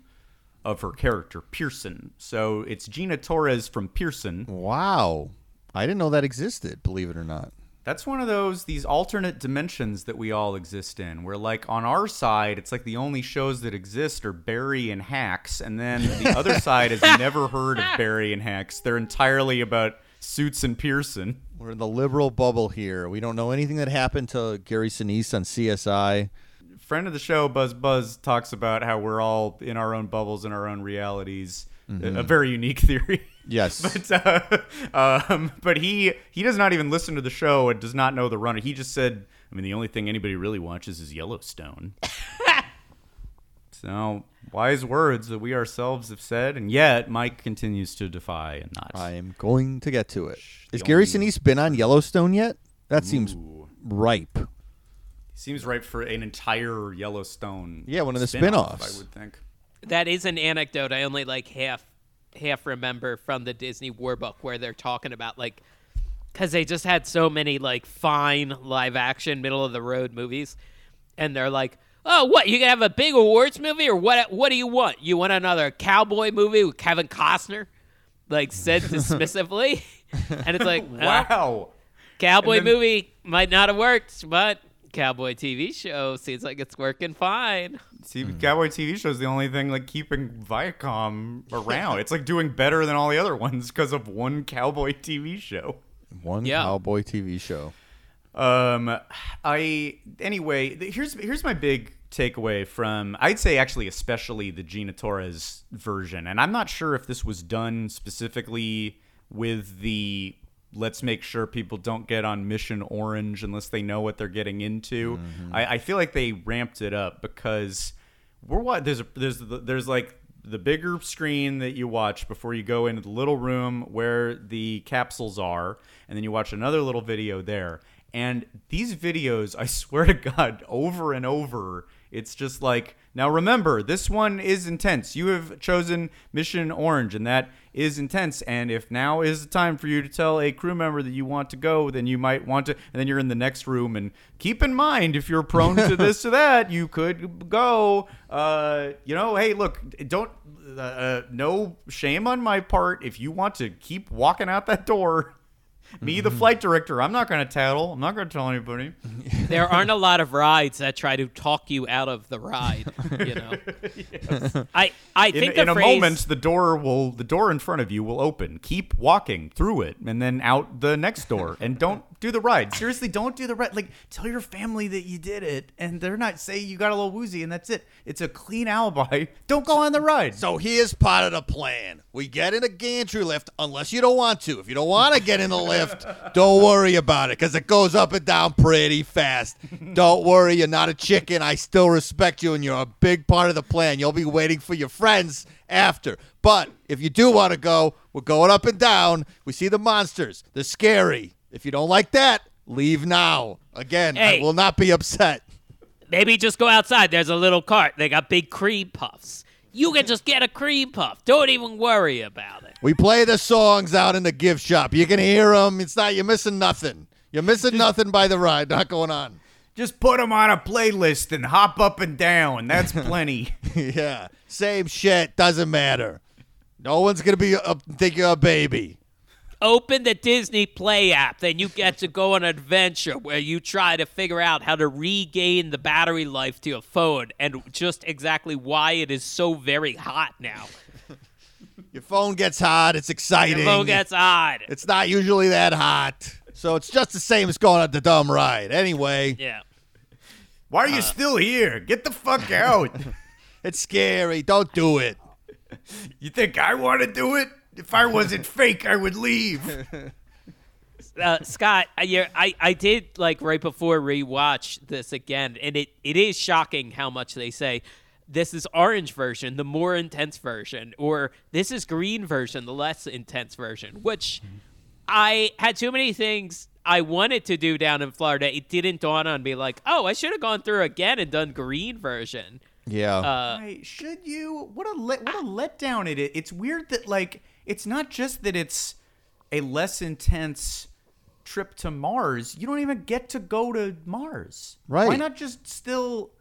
of her character, Pearson. So it's Gina Torres from Pearson. Wow, I didn't know that existed. Believe it or not. That's one of those these alternate dimensions that we all exist in. Where like on our side, it's like the only shows that exist are Barry and Hacks, and then the other side has never heard of Barry and Hacks. They're entirely about Suits and Pearson. We're in the liberal bubble here. We don't know anything that happened to Gary Sinise on CSI. Friend of the show, Buzz Buzz, talks about how we're all in our own bubbles in our own realities. A, a very unique theory. Yes. but uh, um, but he he does not even listen to the show and does not know the runner. He just said, I mean, the only thing anybody really watches is Yellowstone. so wise words that we ourselves have said, and yet Mike continues to defy and not. I am going to get to it. Is Gary Sinise been on Yellowstone yet? That seems Ooh. ripe. Seems right for an entire Yellowstone. Yeah, one of the spin-off, spin-offs. I would think. That is an anecdote I only like half half remember from the Disney War Book where they're talking about like because they just had so many like fine live action middle of the road movies, and they're like, oh, what you gonna have a big awards movie or what? What do you want? You want another cowboy movie with Kevin Costner? Like said dismissively, and it's like, well, Wow. cowboy then- movie might not have worked, but cowboy TV show seems like it's working fine. See, Cowboy TV show is the only thing like keeping Viacom around. it's like doing better than all the other ones because of one Cowboy TV show. One Yeah. cowboy TV show. Um, I anyway. th- Here's here's my big takeaway from I'd say actually especially the Gina Torres version, and I'm not sure if this was done specifically with the let's make sure people don't get on Mission Orange unless they know what they're getting into. Mm-hmm. I, I feel like they ramped it up because we're what there's a there's the- there's like the bigger screen that you watch before you go into the little room where the capsules are and then you watch another little video there and these videos i swear to god over and over it's just like now remember this one is intense. You have chosen mission orange and that is intense. And if now is the time for you to tell a crew member that you want to go then you might want to and then you're in the next room. And keep in mind if you're prone to this or that you could go uh you know hey look don't uh, uh, no shame on my part. If you want to keep walking out that door me the mm-hmm. flight director. I'm not going to tattle. I'm not going to tell anybody. There aren't a lot of rides that try to talk you out of the ride. You know, I I in, think in the a phrase, moment the door will the door in front of you will open. Keep walking through it and then out the next door. And don't do the ride seriously don't do the ride like tell your family that you did it and they're not say you got a little woozy and that's it it's a clean alibi don't go on the ride So here's part of the plan. We get in a gantry lift unless you don't want to. If you don't want to get in the lift, don't worry about it because it goes up and down pretty fast. Don't worry, you're not a chicken. I still respect you and you're a big part of the plan. You'll be waiting for your friends after. But if you do want to go, we're going up and down. We see the monsters. They're scary. If you don't like that, leave now. Again, Hey. I will not be upset. maybe just go outside. There's a little cart. They got big cream puffs. You can just get a cream puff. Don't even worry about it. We play the songs out in the gift shop. You can hear them. It's not you're missing nothing. You're missing nothing by the ride. Not going on. just put them on a playlist and hop up and down that's plenty yeah, same shit. Doesn't matter. No one's gonna be uh, think you're a baby. Open the Disney Play app, then you get to go on an adventure where you try to figure out how to regain the battery life to your phone and just exactly why it is so very hot now. Your phone gets hot. It's exciting. Your phone gets hot. It's not usually that hot. So it's just the same as going on the dumb ride. Anyway, Yeah. why are you uh, still here get the fuck out it's scary. Don't do it. you think i want to do it if i wasn't fake i would leave uh, Scott, I, you're- I I did like right before rewatch this again, and it, it is shocking how much they say this is orange version, the more intense version, or this is green version, the less intense version. Which I had too many things I wanted to do down in Florida. It didn't dawn on me like, oh, I should have gone through again and done green version. Yeah. Uh, Why should you? What a let, what a letdown it is. It's weird that like it's not just that it's a less intense trip to Mars. You don't even get to go to Mars. Right. Why not just still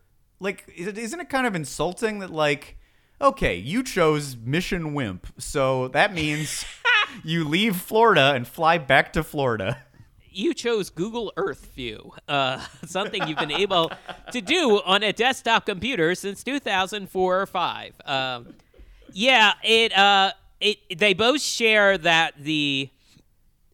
like? is it- Isn't it kind of insulting that like? Okay, you chose Mission Wimp, so that means you leave Florida and fly back to Florida. you chose Google Earth View, uh, something you've been able to do on a desktop computer since 2004 or five. Um, yeah, it uh, it they both share that the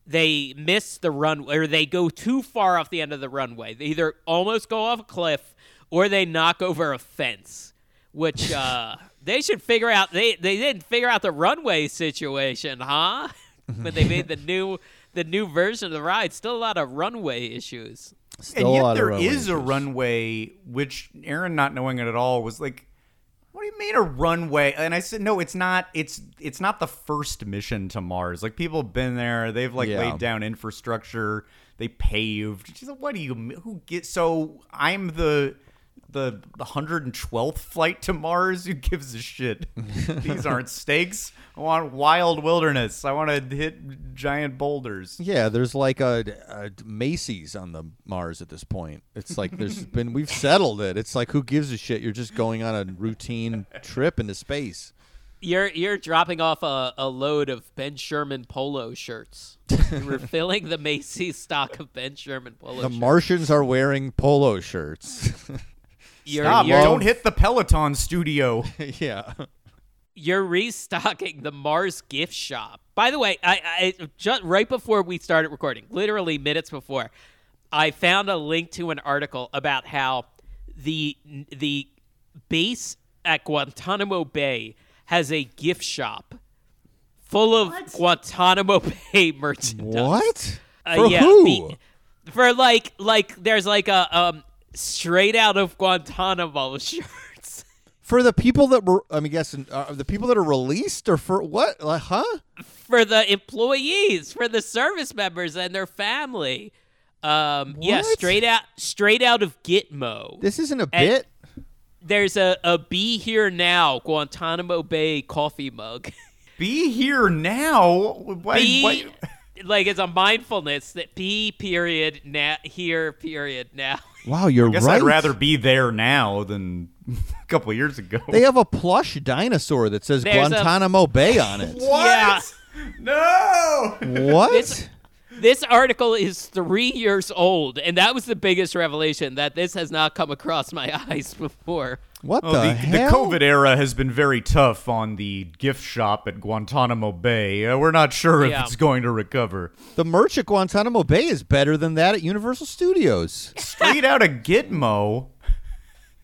they miss the runway or they go too far off the end of the runway. They either almost go off a cliff or they knock over a fence, which uh, they should figure out. They they didn't figure out the runway situation, huh? when they made the new the new version of the ride, still a lot of runway issues. Still and a yet lot of there runway is a runway which Aaron not knowing it at all was like what do you mean a runway? And i said no it's not it's it's not the first mission to mars. Like people have been there. They've like Yeah. laid down infrastructure. They paved. She's like, what do you who get so i'm the the 112th flight to mars who gives a shit these aren't stakes i want wild wilderness i want to hit giant boulders Yeah, there's like a, a Macy's on the Mars at this point. It's like there's been we've settled it. It's like who gives a shit? You're just going on a routine trip into space. You're you're dropping off a, a load of Ben Sherman polo shirts. We're filling the Macy's stock of Ben Sherman polo The shirts. Martians are wearing polo shirts. You're, Stop, you're, don't hit the peloton studio yeah. you're restocking the Mars gift shop. By the way, I, I just right before we started recording, literally minutes before, I found a link to an article about how the the base at Guantanamo Bay has a gift shop full of Guantanamo Bay merchandise. What? Uh, For yeah, who? be- for like like there's like a um straight out of Guantanamo shirts. For the people that were, I mean, guessing uh, the people that are released, or for what? Like, huh? for the employees, for the service members and their family. Um, yeah, straight out, straight out of Gitmo. This isn't a And bit. There's a, a "Be Here Now" Guantanamo Bay coffee mug. be here now why, Be why- like it's a mindfulness that be period now here period now. Wow, you're I guess right. I'd rather be there now than a couple of years ago. They have a plush dinosaur that says There's a- Guantanamo Bay on it. Yeah. No. What? This, this article is three years old, and that was the biggest revelation that this has not come across my eyes before. What Oh, the, the, the? COVID era has been very tough on the gift shop at Guantanamo Bay. Uh, we're not sure if it's going to recover. The merch at Guantanamo Bay is better than that at Universal Studios. Straight out of Gitmo.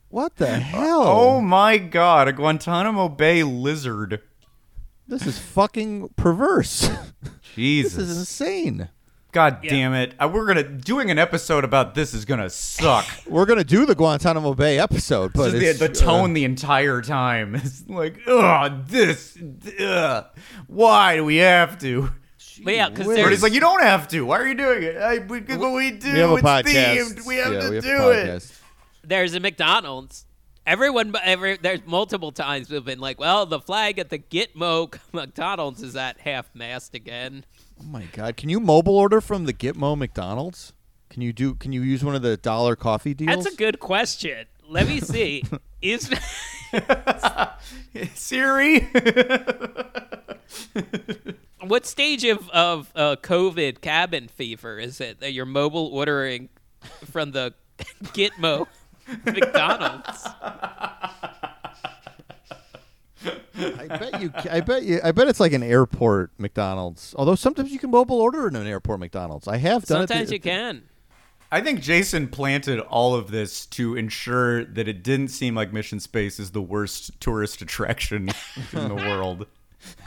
What the hell? Oh my god, a Guantanamo Bay lizard. This is fucking perverse. Jesus. this is insane. God damn it. Uh, we're gonna doing an episode about this is gonna suck. We're gonna do the Guantanamo Bay episode, but Just the, it's, the uh, tone the entire time is like, ugh, this, ugh. Why do we have to? But yeah, because whiz. But there's he's like, you don't have to. Why are you doing it? I, we, what we do, we have a it's podcast. themed. We have yeah, to we have do it. there's a McDonald's. Everyone, every there's multiple times we've been like, well, the flag at the Gitmo McDonald's is at half mast again. Oh my god! Can you mobile order from the Gitmo McDonald's? Can you do? Can you use one of the dollar coffee deals? That's a good question. Let me see. is Siri. what stage of of uh, COVID cabin fever is it that you're mobile ordering from the Gitmo McDonald's? I bet you. I bet you. I bet it's like an airport McDonald's. Although sometimes you can mobile order in an airport McDonald's. I have done Sometimes it. Sometimes you can. I think Jason planted all of this to ensure that it didn't seem like Mission Space is the worst tourist attraction in the world.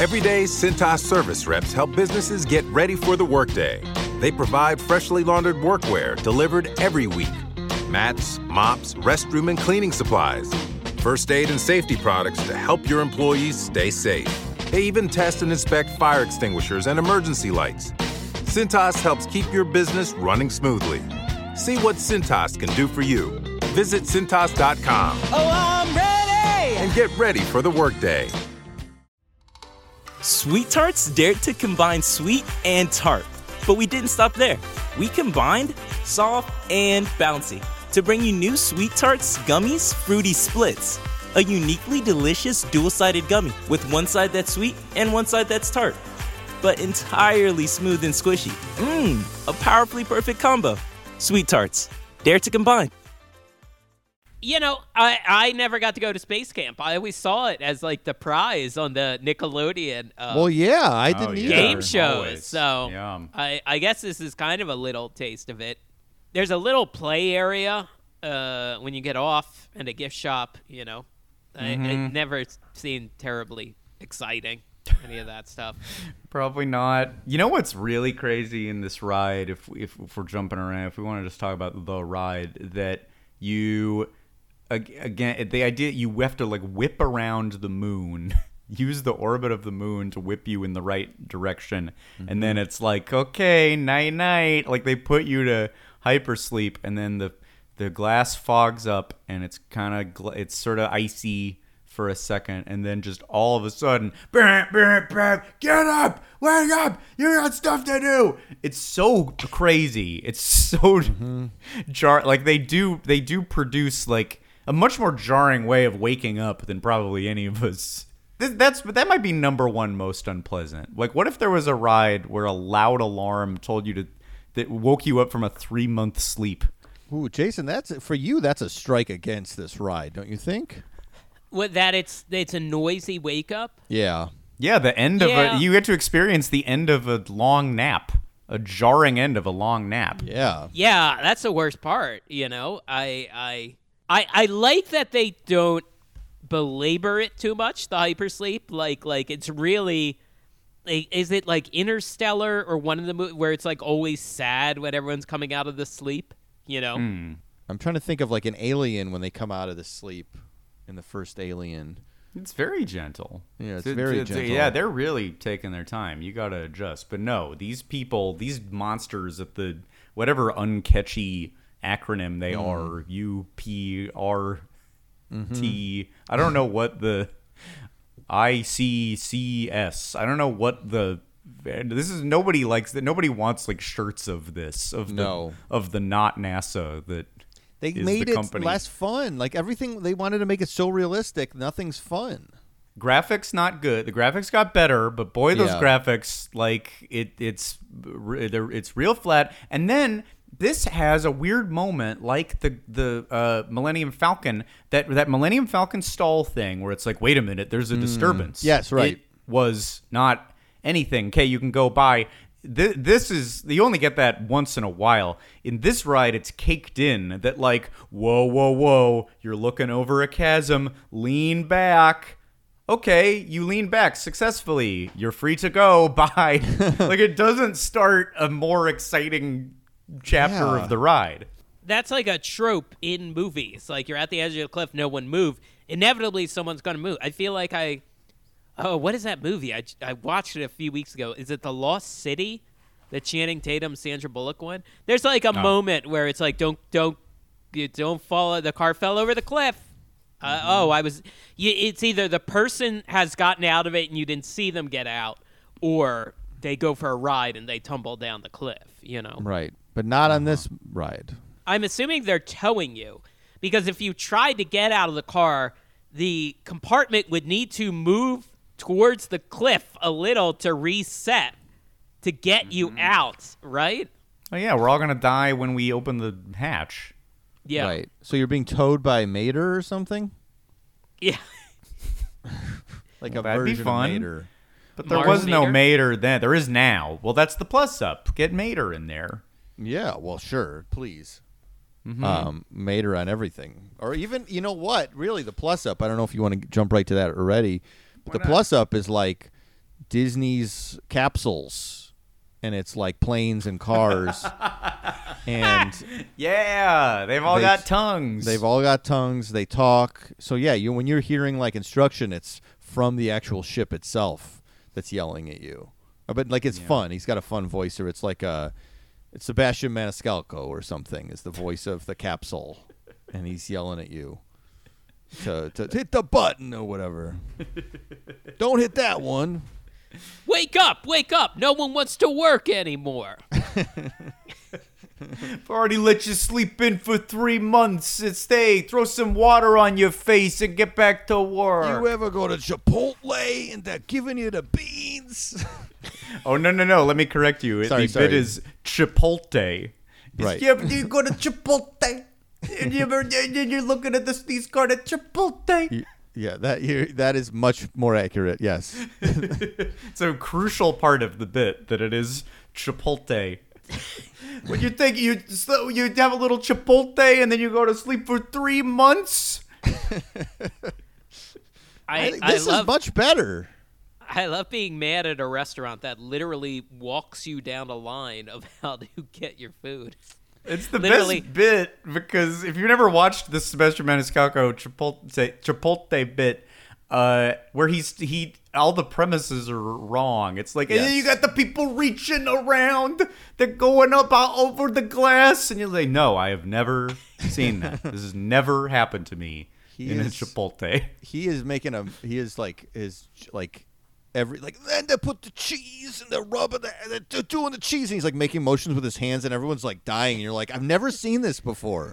Every day, Cintas service reps help businesses get ready for the workday. They provide freshly laundered workwear delivered every week mats, mops, restroom and cleaning supplies, first aid and safety products to help your employees stay safe. They even test and inspect fire extinguishers and emergency lights. Cintas helps keep your business running smoothly. See what Cintas can do for you. Visit Cintas.com. Oh, I'm ready! And get ready for the workday. Sweet Tarts dared to combine sweet and tart. But we didn't stop there. We combined soft and bouncy to bring you new Sweet Tarts Gummies Fruity Splits. A uniquely delicious dual sided gummy with one side that's sweet and one side that's tart. But entirely smooth and squishy. Mmm, a powerfully perfect combo. Sweet Tarts. Dare to combine. You know, I, I never got to go to space camp. I always saw it as like the prize on the Nickelodeon. Uh, Well, yeah, I didn't Oh, either. yeah. game shows. Always. So Yeah. I, I guess this is kind of a little taste of it. There's a little play area uh, when you get off and a gift shop. You know, I, it never seemed terribly exciting. Any of that stuff. Probably not. You know what's really crazy in this ride? If if, if we're jumping around, if we want to just talk about the ride, that you again, the idea you have to like whip around the moon, use the orbit of the moon to whip you in the right direction, and then it's like okay, night night. Like they put you to hypersleep, and then the the glass fogs up, and it's kind of it's sort of icy for a second, and then just all of a sudden, "Brr, brr, brr, get up, wake up, you got stuff to do. It's so crazy. It's so mm-hmm. jar. Like they do, they do produce like a much more jarring way of waking up than probably any of us. Th- That's that might be number one most unpleasant. Like, what if there was a ride where a loud alarm told you to that woke you up from a three month sleep? Ooh, Jason, that's for you. That's a strike against this ride, don't you think? What that it's it's a noisy wake up. Yeah. Yeah, the end of Yeah. a you get to experience the end of a long nap, a jarring end of a long nap. Yeah. Yeah, that's the worst part. You know, I I I I like that they don't belabor it too much. The hypersleep, like like it's really. Like, is it like Interstellar or one of the movies where it's like always sad when everyone's coming out of the sleep? You know, Hmm. I'm trying to think of like an alien when they come out of the sleep in the first Alien. It's very gentle. Yeah, it's Th- very th- gentle. Yeah, they're really taking their time. You got to adjust. But no, these people, these monsters at the whatever uncatchy acronym they Mm. are, U P R Mm-hmm. T. I don't know what the I C C S. I don't know what the this is nobody likes that. Nobody wants like shirts of this of the No. of the not NASA that They is made the it company. less fun. Like everything, they wanted to make it so realistic. Nothing's fun. graphics not good the graphics got better but boy those Yeah. graphics like it it's it's real flat and then this has a weird moment like the the uh, Millennium Falcon that that Millennium Falcon stall thing where it's like wait a minute there's a disturbance Mm. Yes, right. it was not anything okay you can go by Th- this is you only get that once in a while in this ride it's caked in that like whoa whoa whoa you're looking over a chasm lean back okay, you lean back successfully. You're free to go. Bye. like it doesn't start a more exciting chapter Yeah. of the ride. that's like a trope in movies. Like you're at the edge of the cliff, no one move. Inevitably, someone's going to move. I feel like I. Oh, what is that movie? I, I watched it a few weeks ago. Is it The Lost City? The Channing Tatum, Sandra Bullock one. There's like a Oh. moment where it's like, don't don't you don't fall. The car fell over the cliff. Uh, Mm-hmm. Oh, I was. You, it's either the person has gotten out of it and you didn't see them get out, or they go for a ride and they tumble down the cliff. You know. Right. But not on this Uh-huh. ride. I'm assuming they're towing you because if you tried to get out of the car, the compartment would need to move towards the cliff a little to reset to get you out, right? Oh yeah, we're all gonna die when we open the hatch. Yeah. Right. So you're being towed by Mater or something? Yeah. Like Well, a that'd be version fun. of Mater. But there Mars was no Mater? Mater then. There is now. Well, that's the plus up. Get Mater in there. Yeah, well, sure, please. Mhm. Um, Mater on everything, or even you know what? Really, the plus up. I don't know if you want to jump right to that already, but the plus up is like Disney's capsules, and it's like planes and cars, and Yeah, they've all they- got tongues. They've all got tongues. They talk. So yeah, you when you're hearing like instruction, it's from the actual ship itself that's yelling at you. Uh, But like it's fun. He's got a fun voice, or it's like a, it's Sebastian Maniscalco or something is the voice of the capsule, and he's yelling at you to to hit the button or whatever. Don't hit that one. Wake up, wake up. No one wants to work anymore. I've already let you sleep in for three months. And stay, throw some water on your face and get back to work. You ever go to Chipotle and they're giving you the beans? Oh no no no! Let me correct you. Sorry, the sorry. bit is Chipotle. It's, Right. You, ever- you go to Chipotle. and you ever, you're looking at this these card at Chipotle. Yeah, that you that is much more accurate. Yes. It's a crucial part of the bit that it is Chipotle. when you think you so you have a little Chipotle and then you go to sleep for three months. I, I this love is much better. I love being mad at a restaurant that literally walks you down a line of how to get your food. It's the Literally. best bit because if you've never watched the Sebastian Maniscalco Chipotle, Chipotle bit, uh, where he's he all the premises are wrong. It's like Yes. "Eh, you got the people reaching around, they're going up all over the glass, and you're like, no, I have never seen that. this has never happened to me He in is- a Chipotle. He is making a. He is like is like every like then they put the cheese and the rub of the and they're doing the cheese and he's like making motions with his hands and everyone's like dying and you're like I've never seen this before.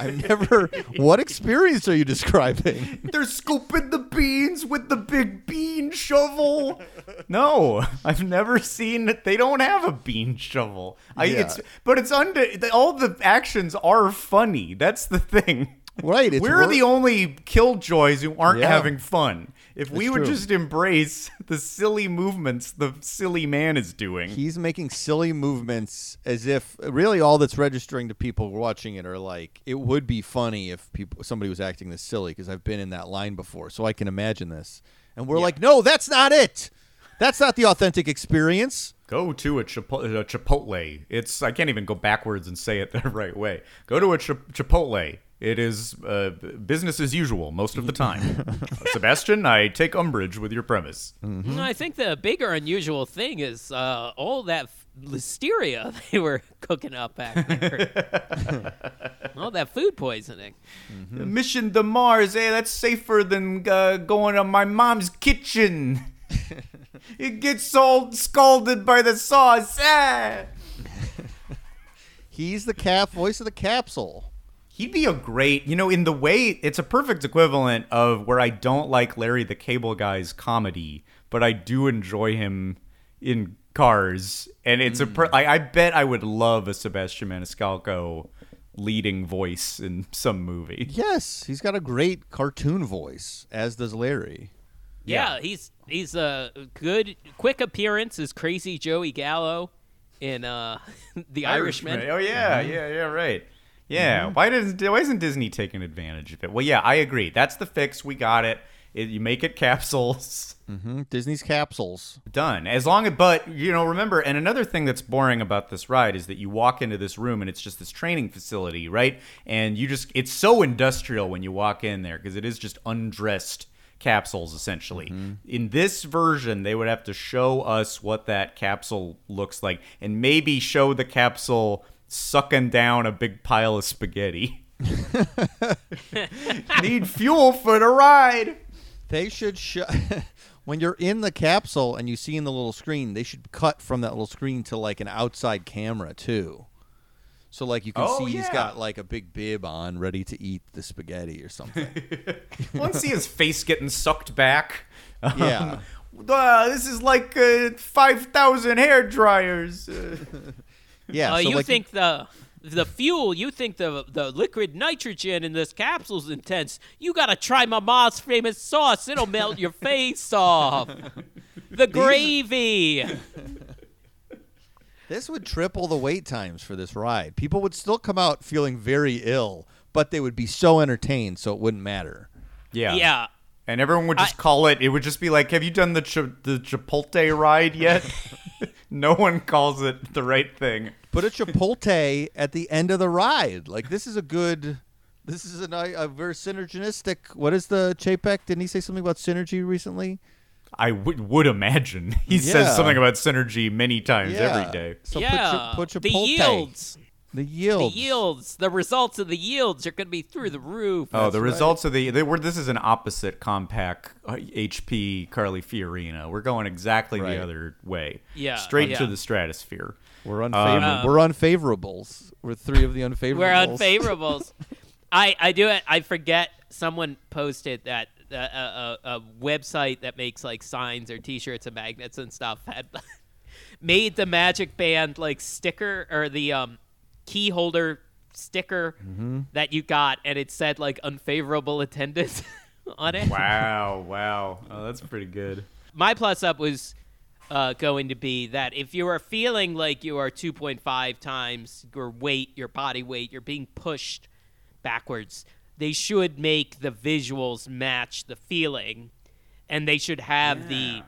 I've never. What experience are you describing? They're scooping the beans with the big bean shovel. No, I've never seen it. They don't have a bean shovel. I, Yeah. it's, but it's under all the actions are funny. That's the thing. Right. It's We're the only killjoys who aren't Yeah. having fun. If we It's would true. just embrace the silly movements the silly man is doing. He's making silly movements as if really all that's registering to people watching it are like it would be funny if people somebody was acting this silly because I've been in that line before, so I can imagine this. And we're like, no, that's not it. That's not the authentic experience. Go to a, Chipo- a Chipotle. It's I can't even go backwards and say it the right way. Go to a Chip- Chipotle. It is uh, business as usual most of the time. Sebastian, I take umbrage with your premise. Mm-hmm. I think the bigger unusual thing is uh, all that f- listeria they were cooking up back there. all that food poisoning. Mission to Mars, eh? That's safer than uh, going to my mom's kitchen. it gets all scalded by the sauce. Ah! He's the calf voice of the capsule. He'd be a great, you know, in the way it's a perfect equivalent of where I don't like Larry the Cable Guy's comedy, but I do enjoy him in Cars, and it's a. Per- I, I bet I would love a Sebastian Maniscalco leading voice in some movie. Yes, he's got a great cartoon voice, as does Larry. Yeah, he's he's a good quick appearance is Crazy Joey Gallo in uh, The Irishman. Oh yeah, yeah, yeah, right. Yeah, why doesn't why isn't Disney taking advantage of it? Well, yeah, I agree. That's the fix. We got it. it you make it capsules. hmm Disney's capsules. Done. As long as, but you know, remember, and another thing that's boring about this ride is that you walk into this room and it's just this training facility, right? And you just, it's so industrial when you walk in there because it is just undressed capsules essentially. In this version, they would have to show us what that capsule looks like and maybe show the capsule sucking down a big pile of spaghetti. Need fuel for the ride. They should show when you're in the capsule and you see in the little screen. They should cut from that little screen to like an outside camera too. So like you can Oh, see he's got like a big bib on, ready to eat the spaghetti or something. Want to see his face getting sucked back. Um, Yeah. "Uh, this is like uh, 5,000 hair dryers. Uh, yeah. Uh, so you like think the the fuel? You think the the liquid nitrogen in this capsule's intense? You gotta try my mom's famous sauce. It'll melt your face off. The gravy. this would triple the wait times for this ride. People would still come out feeling very ill, but they would be so entertained, so it wouldn't matter. yeah. Yeah. And everyone would just call it, it would just be like, have you done the, Ch- the Chipotle ride yet? no one calls it the right thing. Put a Chipotle at the end of the ride. Like this is a good. This is a, ni- a very synergistic. What is the Chapek? Didn't he say something about synergy recently? I would would imagine. He Yeah. says something about synergy many times Yeah. every day. So yeah. put, Chi- put the Chipotle. yields. The yields. The yields. The results of the yields are gonna be through the roof. Oh, the results of the they were. This is an opposite Compaq uh, HP Carly Fiorina. We're going exactly Right. the other way. Yeah, straight to the stratosphere. We're Um, unfavorable. We're unfavorables. We're three of the unfavorables. We're unfavorables. I I do it. I forget. Someone posted that uh, a, a, a website that makes like signs or T-shirts and magnets and stuff had made the Magic Band like sticker or the um, key holder sticker Mm-hmm. that you got, and it said like unfavorable attendance on it. Wow, wow. Oh, that's pretty good. My plus up was uh, going to be that if you are feeling like you are 2.5 times your weight, your body weight, you're being pushed backwards, they should make the visuals match the feeling. And they should have the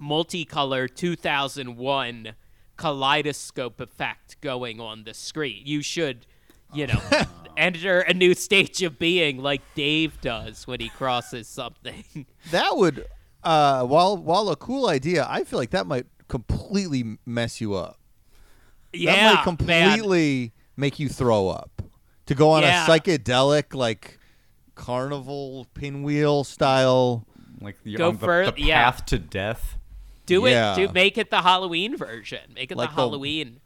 multicolor 2001 kaleidoscope effect going on the screen. You should you know, enter a new stage of being like Dave does when he crosses something. That would, uh, while while a cool idea, I feel like that might completely mess you up. Yeah, that might man. completely make you throw up. To go on Yeah. a psychedelic like carnival pinwheel style, like the, Go on the, fur- the yeah. path to death. Do Yeah. it. Do make it the Halloween version. Make it Like the the- Halloween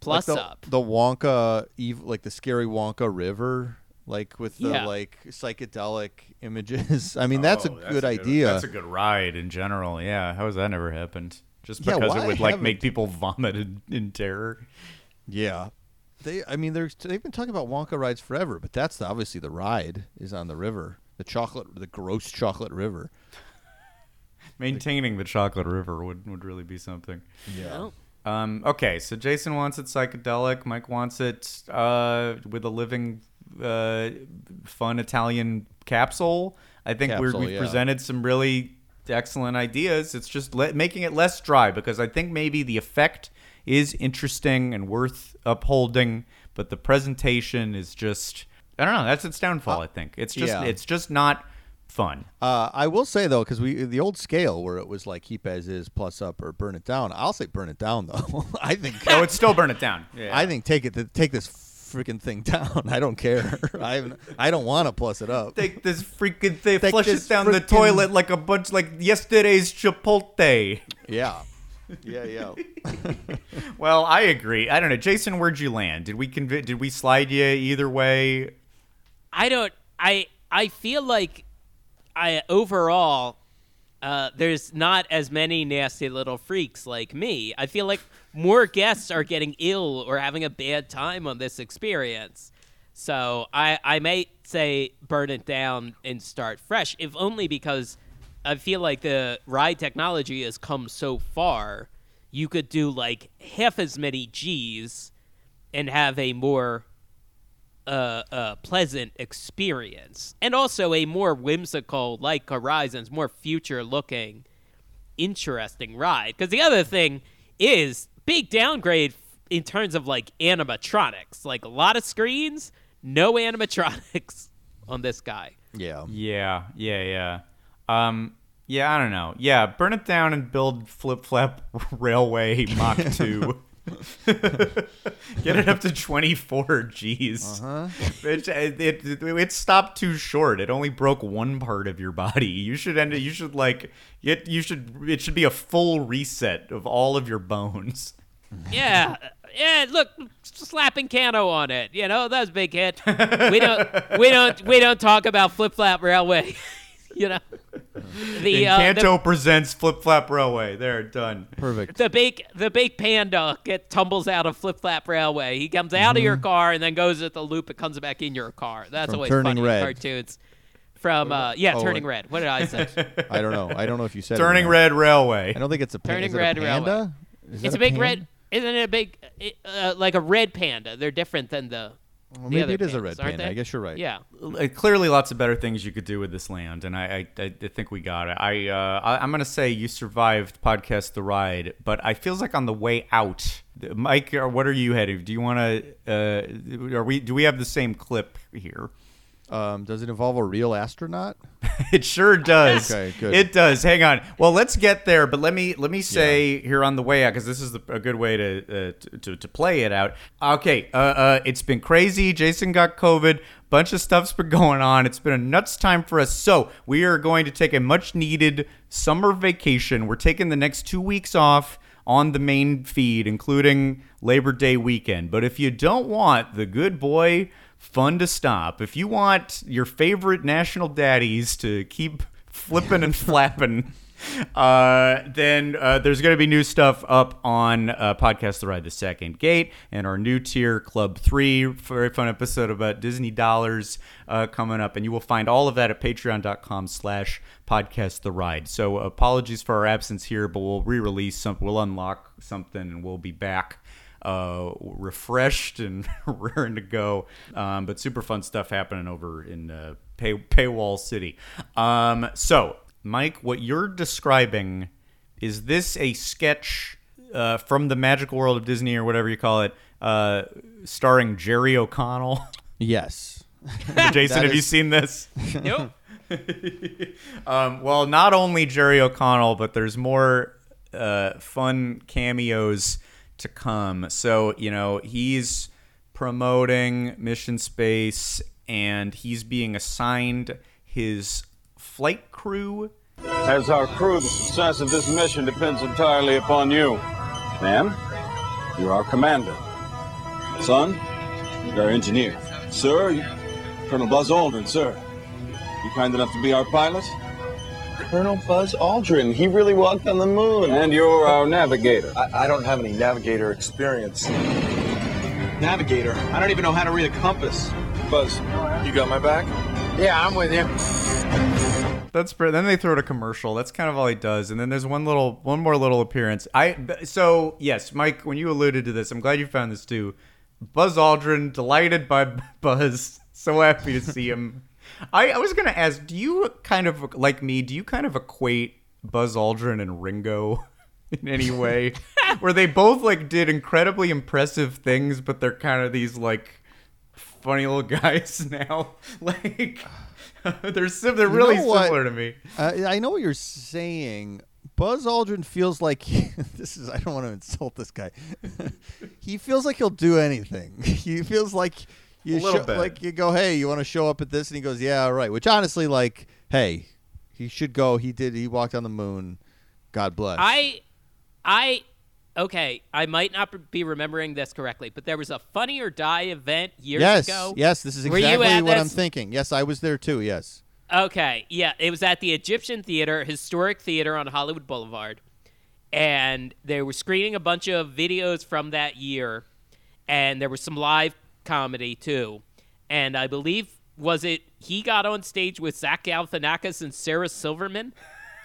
plus like the, up. the Wonka, ev- like the scary Wonka River, like with the Yeah. like psychedelic images. I mean, that's a Oh, good idea. That's a good ride in general. Yeah, how has that never happened? Just because why it would like haven't- make people vomit in, in terror. Yeah. They I mean there's they've been talking about Wonka rides forever, but that's the, obviously the ride is on the river. The chocolate the gross chocolate river. Maintaining the chocolate river would, would really be something. Yeah. Um, okay, so Jason wants it psychedelic. Mike wants it uh, with a living, uh, fun Italian capsule. I think we're, Capsule, we've yeah. presented some really excellent ideas. It's just le- making it less dry because I think maybe the effect is interesting and worth upholding, but the presentation is just I don't know. That's its downfall. I think it's just yeah. it's just not fun. Uh, I will say though, because we the old scale where it was like keep as is, plus up, or burn it down. I'll say burn it down though. I think. Oh, it's still burn it down. Yeah. I think take it take this freaking thing down. I don't care. I I don't want to plus it up. Take this freaking thing, Take flush it down the toilet like a bunch like yesterday's Chipotle. Yeah. Yeah, yeah. well, I agree. I don't know, Jason. Where'd you land? Did we conv- Did we slide you either way? I don't. I I feel like I overall uh, there's not as many nasty little freaks like me. I feel like more guests are getting ill or having a bad time on this experience. So I I may say burn it down and start fresh, if only because I feel like the ride technology has come so far. You could do like half as many G's and have a more uh, uh, pleasant experience, and also a more whimsical, like Horizons, more future-looking, interesting ride. Because the other thing is big downgrade in terms of like animatronics, like a lot of screens, no animatronics on this guy. Yeah. Yeah, yeah, yeah. Um, yeah, I don't know. Yeah, burn it down and build Flip Flap Railway Mach 2. Get it up to 24 G's. Uh-huh. It, it, it, it stopped too short. It only broke one part of your body. You should end. it. You should like. It, you should. It should be a full reset of all of your bones. yeah, yeah. Look, slapping Encanto on it. You know that was a big hit. We don't, we don't, we don't talk about Flip Flap Railway. you know, the uh, the- presents Flip Flap Railway. There, done. Perfect. the big the big panda get tumbles out of Flip Flap Railway. He comes out of your car and then goes at the loop. It comes back in your car. That's From always Turning funny Red. in cartoons. From uh, yeah, Oh, turning red. What did I say? I don't know. I don't know if you said Turning not. Red Railway. I don't think it's a pa- Turning is it a Red panda? Railway. Is it's that a big pan- red. Isn't it a big uh, like a red panda? They're different than the. Well, the maybe other it is a red aren't panda. they? I guess you're right. Yeah. Uh, clearly lots of better things you could do with this land and i i, I think we got it i uh I, i'm gonna say you survived podcast the ride but i feels like on the way out mike or what are you heading do you want to uh are we do we have the same clip here Um, does it involve a real astronaut? it sure does. Okay, good. It does. Hang on. Well, let's get there, but let me let me say here on the way out because this is the, a good way to, uh, to to to play it out. Okay, uh, uh, it's been crazy. Jason got COVID. Bunch of stuff's been going on. It's been a nuts time for us. So we are going to take a much needed summer vacation. We're taking the next two weeks off on the main feed, including Labor Day weekend. But if you don't want the good boy fun to stop, if you want your favorite national daddies to keep flipping and flapping, uh, then uh, there's going to be new stuff up on uh, Podcast The Ride the Second Gate and our new tier, Club 3. Very fun episode about Disney dollars uh, coming up. And you will find all of that at patreon.com slash podcast the ride. So apologies for our absence here, but we'll re-release some, We'll unlock something and we'll be back uh, refreshed and raring to go. Um, but super fun stuff happening over in uh, Pay- Paywall City. Um, so, Mike, what you're describing is this a sketch uh, from the magical world of Disney or whatever you call it uh, starring Jerry O'Connell. Yes. Jason, That have you seen this? Nope. um, well, not only Jerry O'Connell, but there's more uh, fun cameos to come. So, you know, he's promoting Mission Space and he's being assigned his flight crew. As our crew, the success of this mission depends entirely upon you. Ma'am, you're our commander. Son, you're our engineer. Sir, Colonel Buzz Aldrin, sir. You kind enough to be our pilot? Colonel Buzz Aldrin. He really walked on the moon. And you're our navigator. I, I don't have any navigator experience. Navigator? I don't even know how to read a compass. Buzz, you got my back? Yeah, I'm with you. That's pretty, then they throw to commercial. That's kind of all he does. And then there's one little, one more little appearance. I so yes, Mike, when you alluded to this, I'm glad you found this too. Buzz Aldrin, delighted by Buzz, so happy to see him. I, I was gonna ask, do you kind of like me? Do you kind of equate Buzz Aldrin and Ringo in any way, where they both like did incredibly impressive things, but they're kind of these like funny little guys now. Like they're sim- they're You really similar to me. Uh, I know what you're saying. Buzz Aldrin feels like this is. I don't want to insult this guy. he feels like he'll do anything. He feels like you A little show- bit. like you go, hey, you want to show up at this, and he goes, yeah, all right. Which honestly, like, hey, he should go. He did. He walked on the moon. God bless. I, I, okay, I might not be remembering this correctly, but there was a Funny or Die event years yes, ago. yes, this is Were you exactly at what I'm thinking. Yes, I was there too. Yes. Okay, yeah, it was at the Egyptian Theater, historic theater on Hollywood Boulevard, and they were screening a bunch of videos from that year, and there was some live comedy too, and I believe was it he got on stage with Zach Galifianakis and Sarah Silverman.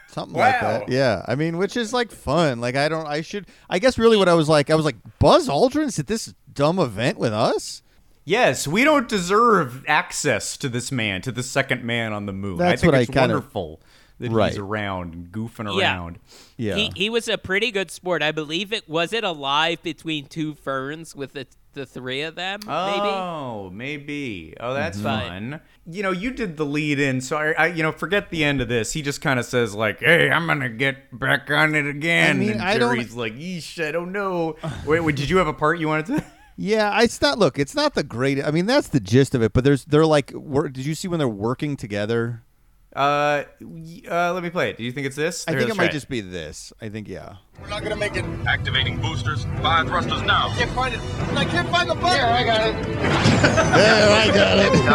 Something like that. Yeah. I mean, which is like fun. Like I don't I should I guess really what I was like, I was like, Buzz Aldrin's at this dumb event with us? Yes, we don't deserve access to this man, to the second man on the moon. That's I think what I it's kinda- wonderful that Right. he's around and goofing around. Yeah. around. He he was a pretty good sport. I believe it was it alive between two ferns with the the three of them. Maybe. Oh, maybe. Oh, that's Mhm. fun. You know, you did the lead in, so I, I, you know, forget the end of this. He just kind of says like, "Hey, I'm gonna get back on it again." I mean, and I don't- Jerry's like, "Yeesh, I don't know." Wait, wait, did you have a part you wanted to? Yeah, it's not. Look, it's not the great. I mean, that's the gist of it. But there's, they're like, wor- did you see when they're working together? Uh, uh, let me play it. Do you think it's this? I Here, think it might try just be this. I think yeah. We're not gonna make it. Activating boosters. Fire thrusters now. Can't find it. I can't find the button. Yeah, I got it. Yeah, I got it.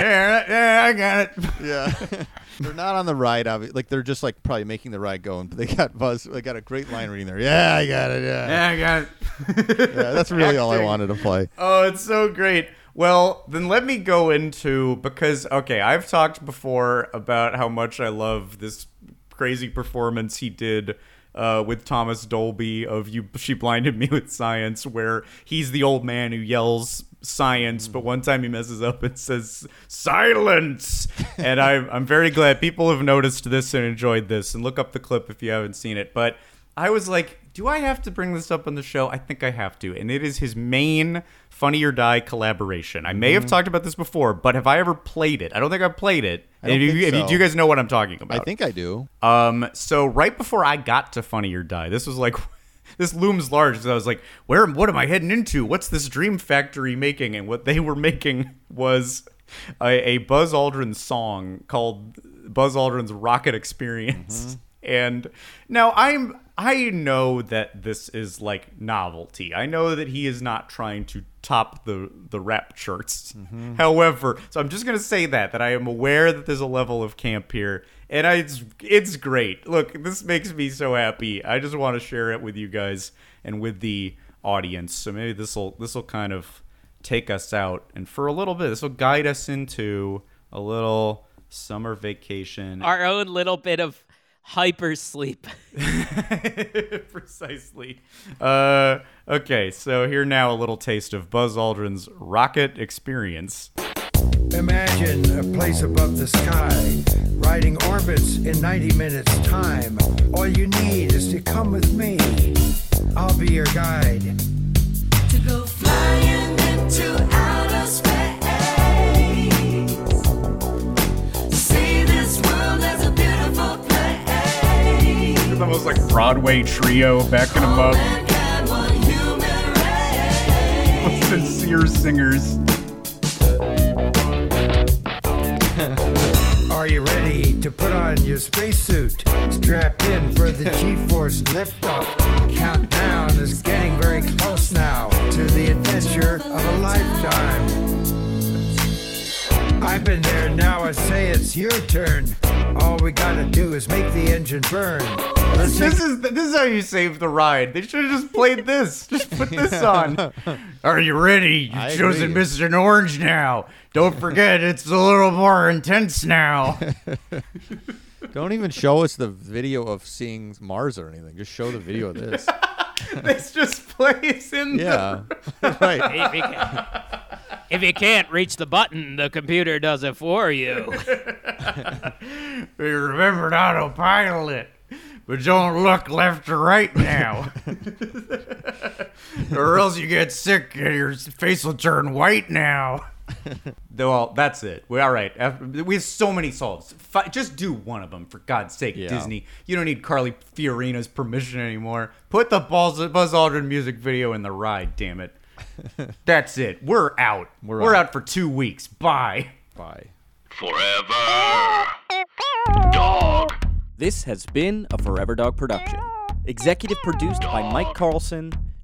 Yeah, yeah, I got it. Yeah. they're not on the ride, obviously. Like they're just like probably making the ride going. But they got Buzz. They got a great line reading there. Yeah, I got it. Yeah, Yeah, I got it. yeah. That's really all I wanted to play. Oh, it's so great. Well, then let me go into because okay, I've talked before about how much I love this crazy performance he did uh, with Thomas Dolby of "You." She blinded me with science, where he's the old man who yells science, but one time he messes up and says silence. and I'm I'm very glad people have noticed this and enjoyed this. And look up the clip if you haven't seen it. But I was like, do I have to bring this up on the show? I think I have to. And it is his main Funny or Die collaboration. I may have Mhm. talked about this before, but have I ever played it? I don't think I've played it. If you, think if you- do you guys know what I'm talking about? I think I do. Um, so right before I got to Funny or Die, this was like this looms large because I was like, where what am I heading into? What's this Dream Factory making? And what they were making was a, a Buzz Aldrin song called Buzz Aldrin's Rocket Experience. And now I'm I know that this is like novelty. I know that he is not trying to top the the rap charts. Mm-hmm. However, so I'm just gonna say that that I am aware that there's a level of camp here, and I, it's it's great. Look, this makes me so happy. I just want to share it with you guys and with the audience. So maybe this will this will kind of take us out, and for a little bit, this will guide us into a little summer vacation. Our own little bit of hyper sleep. Precisely. Uh, okay, so here now a little taste of Buzz Aldrin's rocket experience. Imagine a place above the sky, riding orbits in 90 minutes time. All you need is to come with me. I'll be your guide. to go flying into outer It's almost like Broadway trio backing them up. One. Sincere singers. Are you ready to put on your spacesuit? Strapped in for the G-force liftoff. Countdown is getting very close now to the adventure of a lifetime. I've been there now. I say it's your turn. All we gotta do is make the engine burn. Let's This is this is how you save the ride. They should have just played this. Just put this on. Are you ready? You've chosen agree. Mr. Orange now. Don't forget, it's a little more intense now. Don't even show us the video of seeing Mars or anything. Just show the video of this. this just plays in. Yeah, right. If you, can, if you can't reach the button, the computer does it for you. We remembered autopilot, but don't look left or right now, or else you get sick and your face will turn white now. well, that's it. We're all right. Af- We have so many solves. Fi- Just do one of them for God's sake, Yeah. Disney. You don't need Carly Fiorina's permission anymore. Put the Buzz Buzz Aldrin music video in the ride. Damn it. That's it. We're out. We're We're out. out for two weeks. Bye. Bye. Forever. Dog. This has been a Forever Dog production. Executive produced by Mike Carlson,